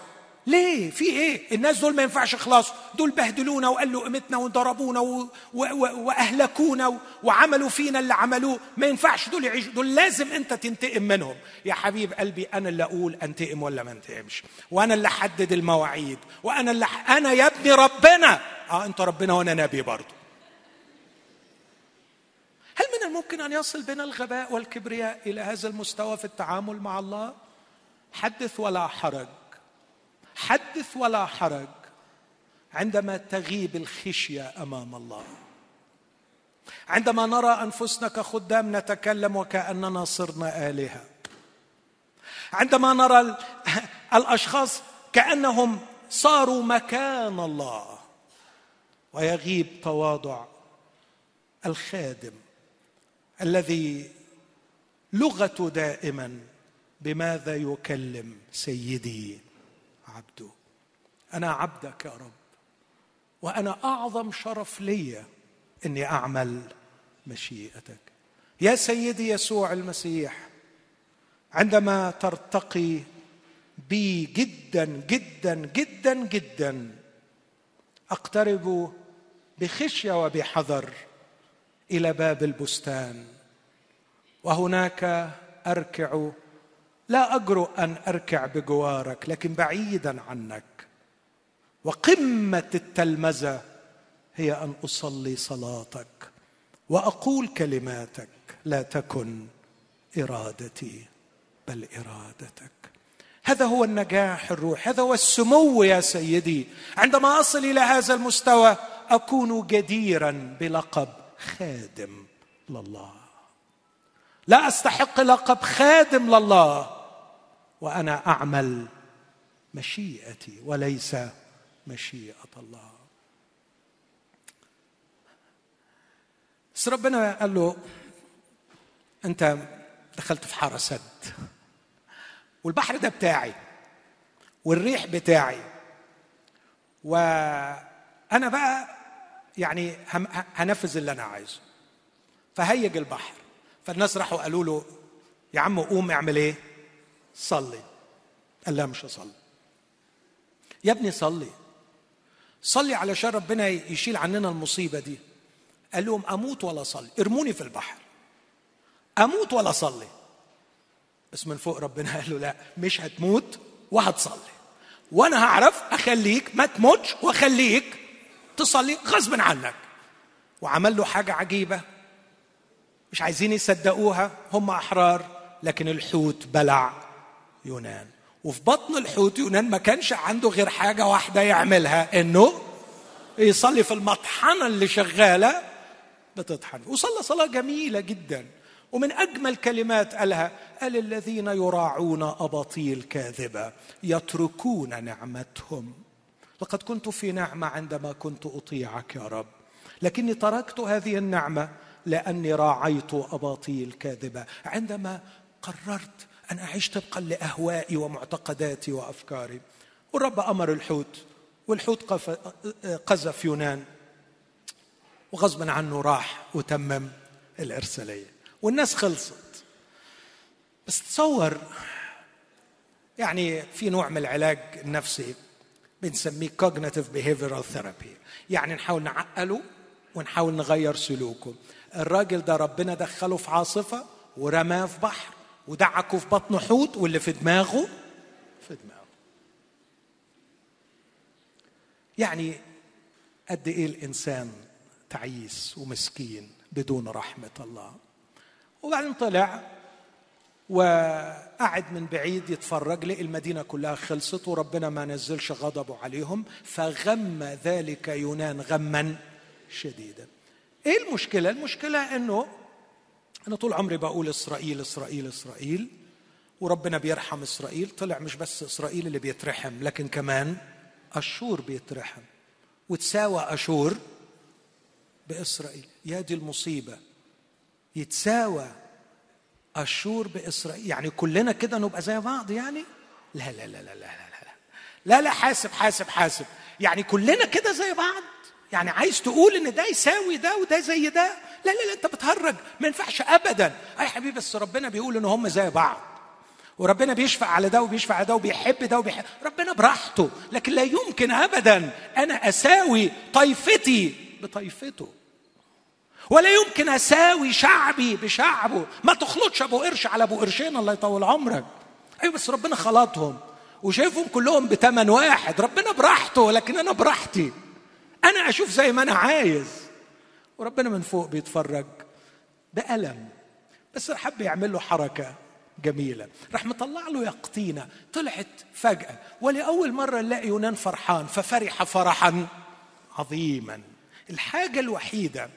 S1: ليه؟ في إيه؟ الناس دول ما ينفعش يخلصوا دول بهدلونا وقالوا قيمتنا وضربونا و... و... و... وأهلكونا و... وعملوا فينا اللي عملوه. ما ينفعش. دول يعيشوا دول لازم أنت تنتقم منهم. يا حبيب قلبي أنا اللي أقول أنتقم ولا ما أنتقمش؟ وأنا اللي أحدد المواعيد. وأنا اللي. أنا يا ابني ربنا. آه أنت ربنا وأنا نبي برضه هل من الممكن أن يصل بنا الغباء والكبرياء إلى هذا المستوى في التعامل مع الله؟ حدث ولا حرج. حدث ولا حرج عندما تغيب الخشية أمام الله. عندما نرى انفسنا كخدام نتكلم وكأننا صرنا آلهة. عندما نرى الأشخاص كأنهم صاروا مكان الله. ويغيب تواضع الخادم الذي لغته دائما بماذا يكلم سيدي؟ عبده. أنا عبدك يا رب. وأنا أعظم شرف لي إني أعمل مشيئتك. يا سيدي يسوع المسيح عندما ترتقي بي جدا جدا جدا جدا أقترب بخشية وبحذر إلى باب البستان. وهناك أركع لا اجرؤ أن أركع بجوارك لكن بعيدا عنك. وقمة التلمذة هي أن أصلي صلاتك وأقول كلماتك لا تكن إرادتي بل إرادتك. هذا هو النجاح الروح هذا هو السمو يا سيدي. عندما أصل إلى هذا المستوى أكون جديرا بلقب خادم لله. لا أستحق لقب خادم لله. وأنا أعمل مشيئتي وليس مشيئة الله. بس ربنا قال له أنت دخلت في حارة سد والبحر ده بتاعي والريح بتاعي وأنا بقى يعني هنفذ اللي أنا عايزه. فهيج البحر. فالناس راحوا قالوا له يا عم قوم اعمل إيه؟ صلي. قال لا مش هصلي. يا ابني صلي. صلي علشان ربنا يشيل عننا المصيبة دي. قال لهم أموت ولا أصلي. ارموني في البحر. أموت ولا أصلي. بس من فوق ربنا قال له لا مش هتموت وهتصلي. وأنا هعرف أخليك ما تموتش وأخليك تصلي غصب عنك. وعمل له حاجة عجيبة. مش عايزين يصدقوها. هم أحرار لكن الحوت بلع. يونان. وفي بطن الحوت يونان ما كانش عنده غير حاجة واحدة يعملها إنه يصلي في المطحنة اللي شغالة بتطحن. وصلى صلاة جميلة جدا. ومن أجمل كلمات قالها قال الذين يراعون أباطيل كاذبه يتركون نعمتهم. لقد كنت في نعمة عندما كنت أطيعك يا رب لكني تركت هذه النعمة لأني راعيت أباطيل كاذبه عندما قررت أن أعيش طبقا لأهوائي ومعتقداتي وأفكاري. والرب أمر الحوت والحوت قذف يونان. وغصبا عنه راح وتمم الارساليه والناس خلصت. بس تصور يعني في نوع من العلاج النفسي بنسميه cognitive behavioral therapy. يعني نحاول نعقله ونحاول نغير سلوكه. الراجل ده ربنا دخله في عاصفة ورماه في بحر. ودعكه في بطن حوت واللي في دماغه؟ في دماغه. يعني قد إيه الإنسان تعيس ومسكين بدون رحمة الله. وبعدين طلع وقعد من بعيد يتفرج لقي المدينة كلها خلصت وربنا ما نزلش غضبه عليهم فغم ذلك يونان غما شديدا. إيه المشكلة؟ المشكلة إنه أنا طول عمري بقول إسرائيل إسرائيل إسرائيل وربنا بيرحم إسرائيل. طلع مش بس إسرائيل اللي بيترحم لكن كمان أشور بيترحم وتساوى أشور بإسرائيل. يا دي المصيبة. يتساوى أشور بإسرائيل. يعني كلنا كده نبقى زي بعض يعني؟ لا لا لا لا لا لا لا. لا لا حاسب حاسب حاسب. يعني كلنا كده زي بعض؟ يعني عايز تقول إن ده يساوي ده وده زي ده؟ لا لا لا انت بتهرج ما ينفعش ابدا. اي حبيبي بس ربنا بيقول ان هم زي بعض. وربنا بيشفع على ده وبيشفع على ده وبيحب ده وبيحب. ربنا براحته لكن لا يمكن ابدا أنا اساوي طائفتي بطائفته ولا يمكن اساوي شعبي بشعبه. ما تخلطش ابو قرش على ابو قرشين الله يطول عمرك. أيوه بس ربنا خلطهم. وشايفهم كلهم بتمن واحد. ربنا براحته لكن أنا براحتي. أنا أشوف زي ما أنا عايز. وربنا من فوق بيتفرج بألم. بس حب يعمل له حركة جميلة. راح مطلع له يقطينة طلعت فجأة. ولأول مرة نلاقي يونان فرحان ففرح فرحا عظيما. الحاجة الوحيدة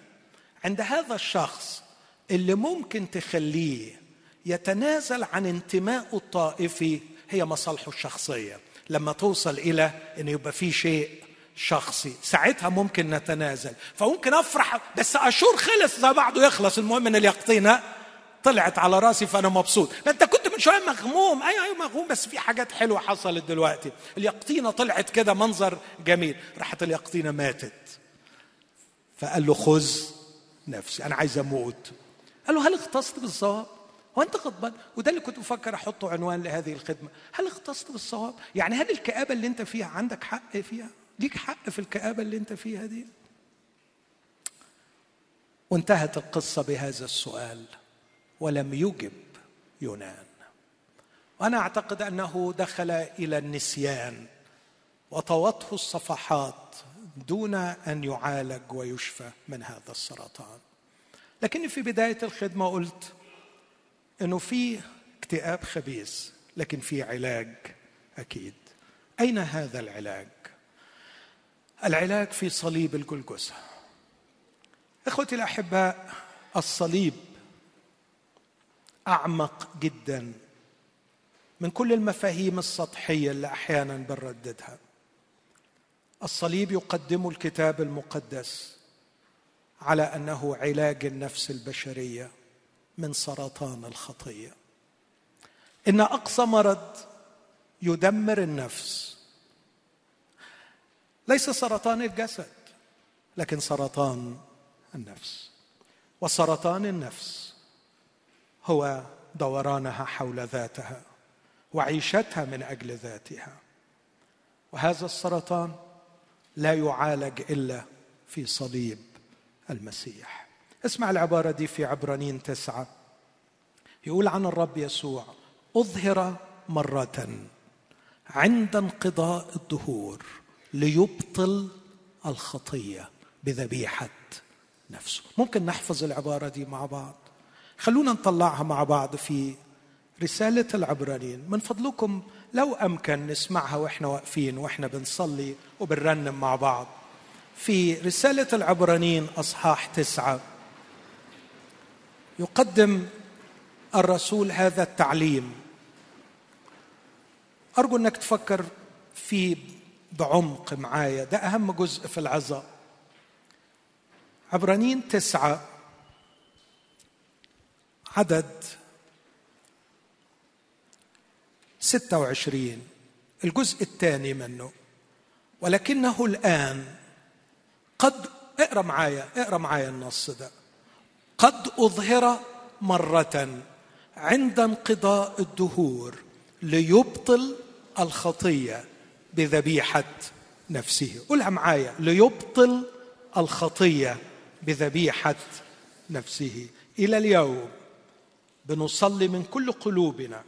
S1: عند هذا الشخص اللي ممكن تخليه يتنازل عن انتمائه الطائفي هي مصالحه الشخصية. لما توصل إلى انه يبقى في شيء شخصي. ساعتها ممكن نتنازل. فممكن أفرح بس أشور خلص زي بعضه يخلص. المهم إن اليقطينه طلعت على رأسي فأنا مبسوط. أنت كنت من شوية مغموم. أيوه أيوه مغموم. بس في حاجات حلوة حصلت دلوقتي. اليقطينه طلعت كده منظر جميل. راحت اليقطينه ماتت. فقال له خذ نفسي. أنا عايز أموت. قال له هل اختصت بالصواب؟ هو أنت غضبان؟ وده اللي كنت بفكر أحطه عنوان لهذه الخدمة. هل اختصت بالصواب؟ يعني هل الكآبة اللي أنت فيها عندك حق فيها؟ ليك حق في الكآبة اللي انت فيها دي. وانتهت القصة بهذا السؤال ولم يجب يونان. وأنا أعتقد أنه دخل إلى النسيان وطوته الصفحات دون أن يعالج ويشفى من هذا السرطان. لكني في بداية الخدمة قلت إنه في اكتئاب خبيث لكن في علاج أكيد. أين هذا العلاج؟ العلاج في صليب الجلجسه إخوتي الأحباء الصليب أعمق جدا من كل المفاهيم السطحية اللي أحيانا بنرددها. الصليب يقدم الكتاب المقدس على أنه علاج النفس البشرية من سرطان الخطيه إن أقصى مرض يدمر النفس ليس سرطان الجسد لكن سرطان النفس. وسرطان النفس هو دورانها حول ذاتها وعيشتها من أجل ذاتها. وهذا السرطان لا يعالج إلا في صليب المسيح. اسمع العبارة دي في عبرانين تسعة. يقول عن الرب يسوع أظهر مرة عند انقضاء الدهور ليبطل الخطية بذبيحة نفسه. ممكن نحفظ العبارة دي مع بعض. خلونا نطلعها مع بعض في رسالة العبرانيين. من فضلكم لو أمكن نسمعها وإحنا واقفين وإحنا بنصلي وبنرنم مع بعض. في رسالة العبرانيين أصحاح تسعة. يقدم الرسول هذا التعليم. أرجو أنك تفكر فيه بعمق معايا. ده أهم جزء في العظه عبرانيين تسعة. عدد 26 الجزء الثاني منه. ولكنه الآن قد اقرأ معايا اقرأ معايا النص ده. قد أظهر مرة عند انقضاء الدهور ليبطل الخطية. بذبيحة نفسه. قولها معايا. ليبطل الخطية بذبيحة نفسه. إلى اليوم بنصلي من كل قلوبنا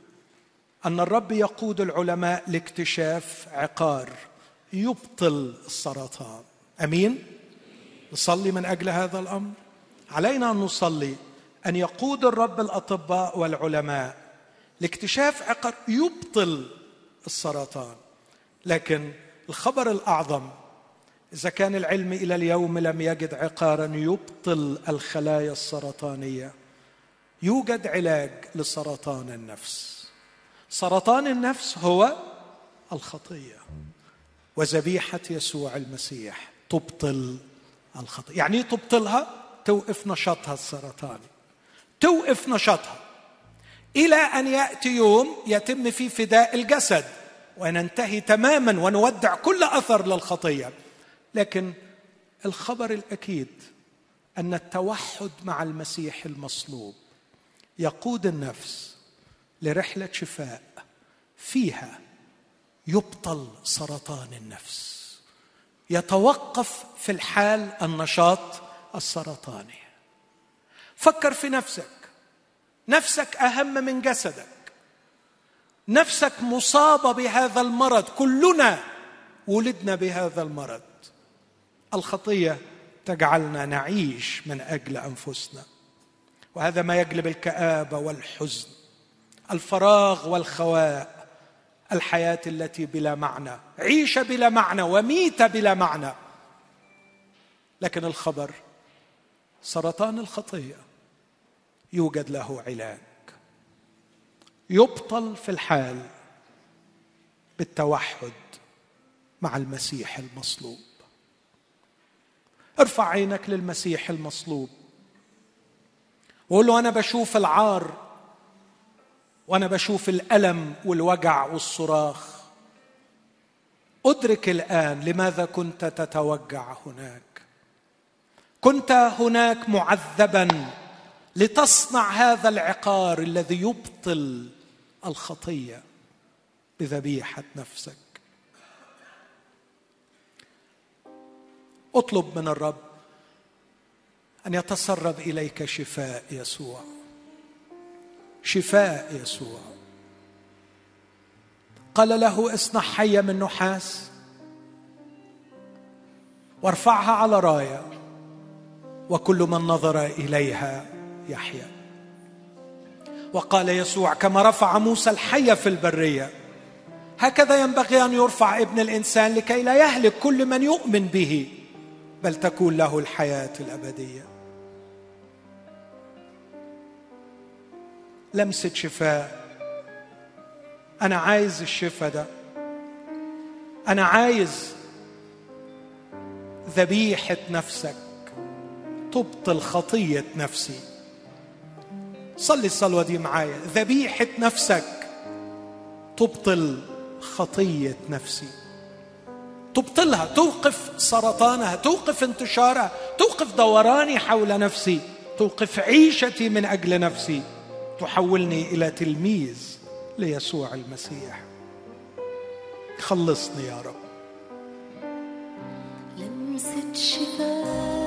S1: أن الرب يقود العلماء لاكتشاف عقار يبطل السرطان. أمين؟ نصلي من أجل هذا الأمر. علينا أن نصلي أن يقود الرب الأطباء والعلماء لاكتشاف عقار يبطل السرطان. لكن الخبر الأعظم إذا كان العلم إلى اليوم لم يجد عقارا يبطل الخلايا السرطانية. يوجد علاج لسرطان النفس. سرطان النفس هو الخطية. وذبيحة يسوع المسيح تبطل الخطية. يعني إيه تبطلها؟ توقف نشاطها السرطاني. توقف نشاطها. إلى أن يأتي يوم يتم فيه فداء الجسد. وننتهي تماما ونودع كل أثر للخطية. لكن الخبر الأكيد أن التوحد مع المسيح المصلوب يقود النفس لرحلة شفاء فيها يبطل سرطان النفس يتوقف في الحال النشاط السرطاني. فكر في نفسك. نفسك أهم من جسدك. نفسك مصابة بهذا المرض كلنا ولدنا بهذا المرض. الخطية تجعلنا نعيش من أجل أنفسنا. وهذا ما يجلب الكآبة والحزن الفراغ والخواء الحياة التي بلا معنى. عيشة بلا معنى وميتة بلا معنى. لكن الخبر سرطان الخطية يوجد له علاج. يبطل في الحال بالتوحد مع المسيح المصلوب. ارفع عينك للمسيح المصلوب. وقول له أنا بشوف العار وأنا بشوف الألم والوجع والصراخ. أدرك الآن لماذا كنت تتوجع هناك. كنت هناك معذبا لتصنع هذا العقار الذي يبطل الخطية بذبيحة نفسك. اطلب من الرب أن يتسرب إليك شفاء يسوع. شفاء يسوع. قال له اصنع حية من نحاس وارفعها على راية وكل من نظر إليها يحيا. وقال يسوع كما رفع موسى الحيه في البرية. هكذا ينبغي أن يرفع ابن الإنسان لكي لا يهلك كل من يؤمن به بل تكون له الحياة الأبدية. لمسة شفاء. أنا عايز الشفاء ده. أنا عايز ذبيحة نفسك تبطل خطيه نفسي. صلي الصلوة دي معايا. ذبيحة نفسك. تبطل خطية نفسي. تبطلها. توقف سرطانها. توقف انتشارها. توقف دوراني حول نفسي. توقف عيشتي من أجل نفسي. تحولني إلى تلميذ
S2: ليسوع المسيح. خلصني يا رب.
S3: لمسة
S2: شفاك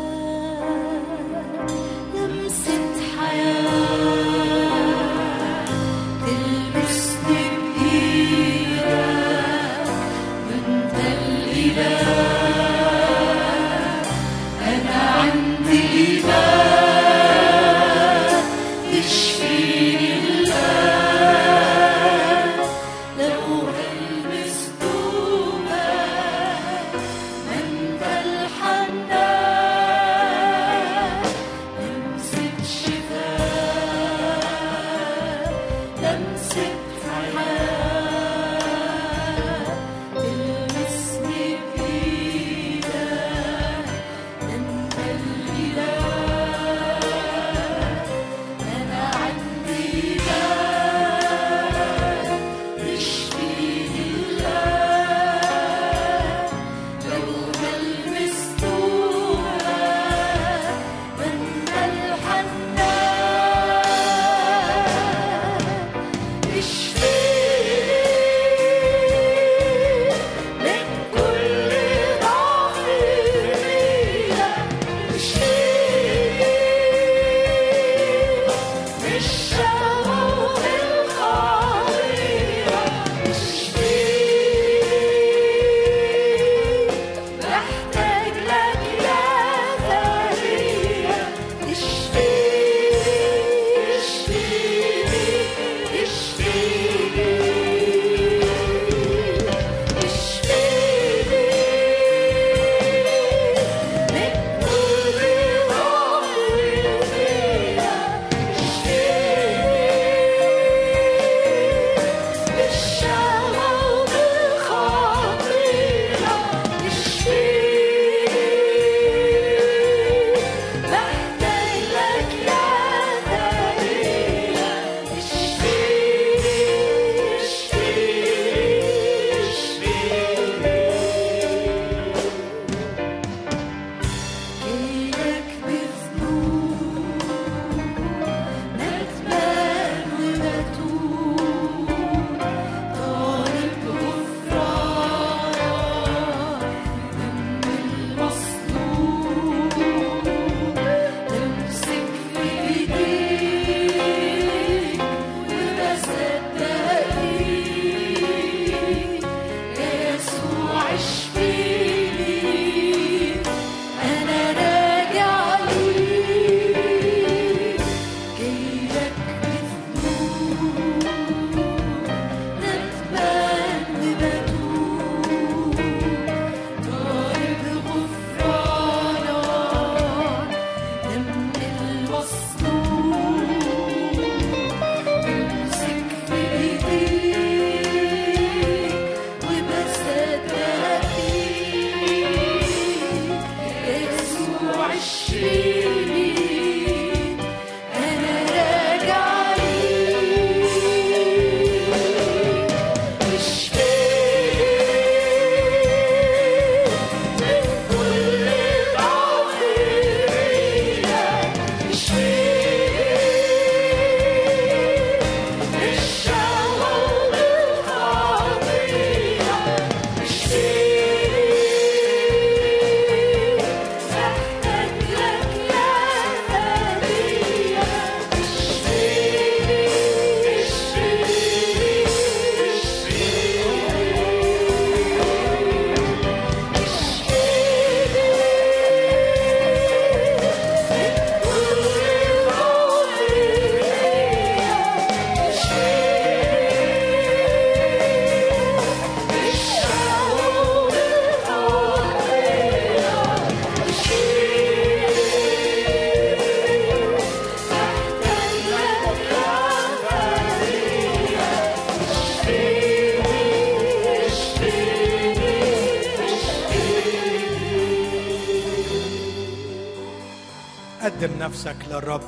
S2: نفسك للرب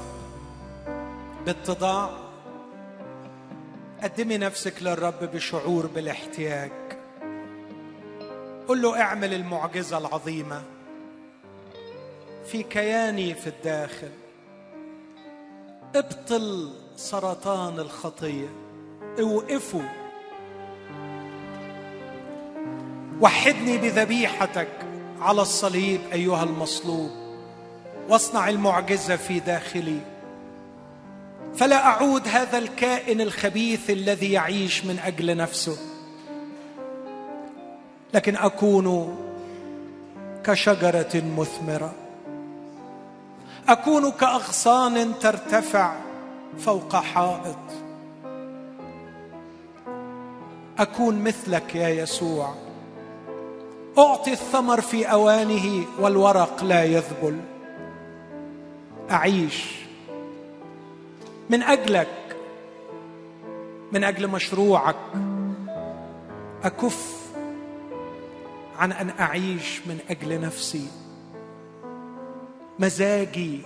S2: باتضاع. قدمي نفسك للرب بشعور بالاحتياج. قل له اعمل المعجزة العظيمة. في كياني في الداخل. ابطل سرطان الخطية.
S1: اوقفوا وحدني بذبيحتك على الصليب أيها المصلوب. واصنع المعجزة في داخلي. فلا أعود هذا الكائن الخبيث الذي يعيش من أجل نفسه. لكن أكون كشجرة مثمرة. أكون كأغصان ترتفع فوق حائط. أكون مثلك يا يسوع. أعطي الثمر في أوانه والورق لا يذبل. أعيش. من أجلك من أجل مشروعك أكف عن أن أعيش من أجل نفسي. مزاجي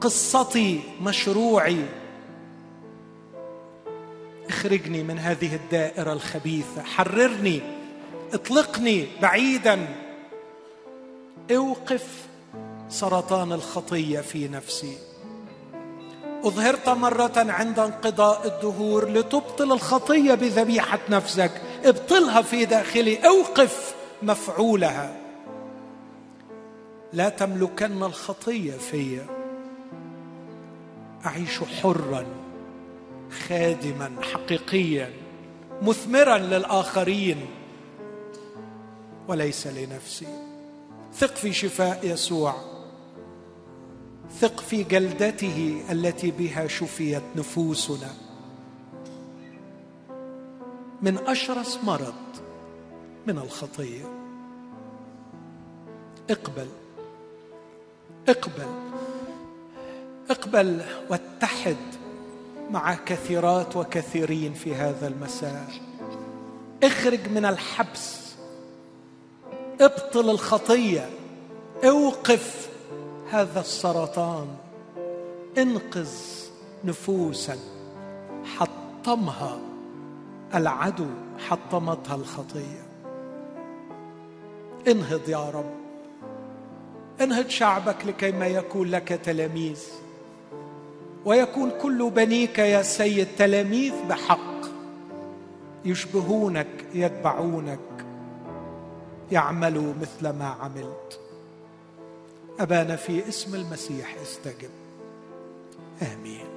S1: قصتي مشروعي. اخرجني من هذه الدائرة الخبيثة. حررني اطلقني بعيدا. أوقف سرطان الخطية في نفسي. أظهرت مرة عند انقضاء الدهور لتبطل الخطية بذبيحة نفسك ابطلها في داخلي أوقف مفعولها. لا تملكن الخطية في. أعيش حرا خادما حقيقيا مثمرا للآخرين. وليس لنفسي. ثق في شفاء يسوع. ثق في جلدته التي بها شفيت نفوسنا. من أشرس مرض من الخطيه اقبل اقبل اقبل واتحد مع كثيرات وكثيرين في هذا المساء. اخرج من الحبس ابطل الخطيه اوقف هذا السرطان انقذ نفوسا حطمها العدو حطمتها الخطية. انهض يا رب. انهض شعبك لكي ما يكون لك تلاميذ. ويكون كل بنيك يا سيد تلاميذ بحق. يشبهونك يتبعونك. يعملوا مثل ما عملت. أبانا في اسم المسيح استجب. آمين.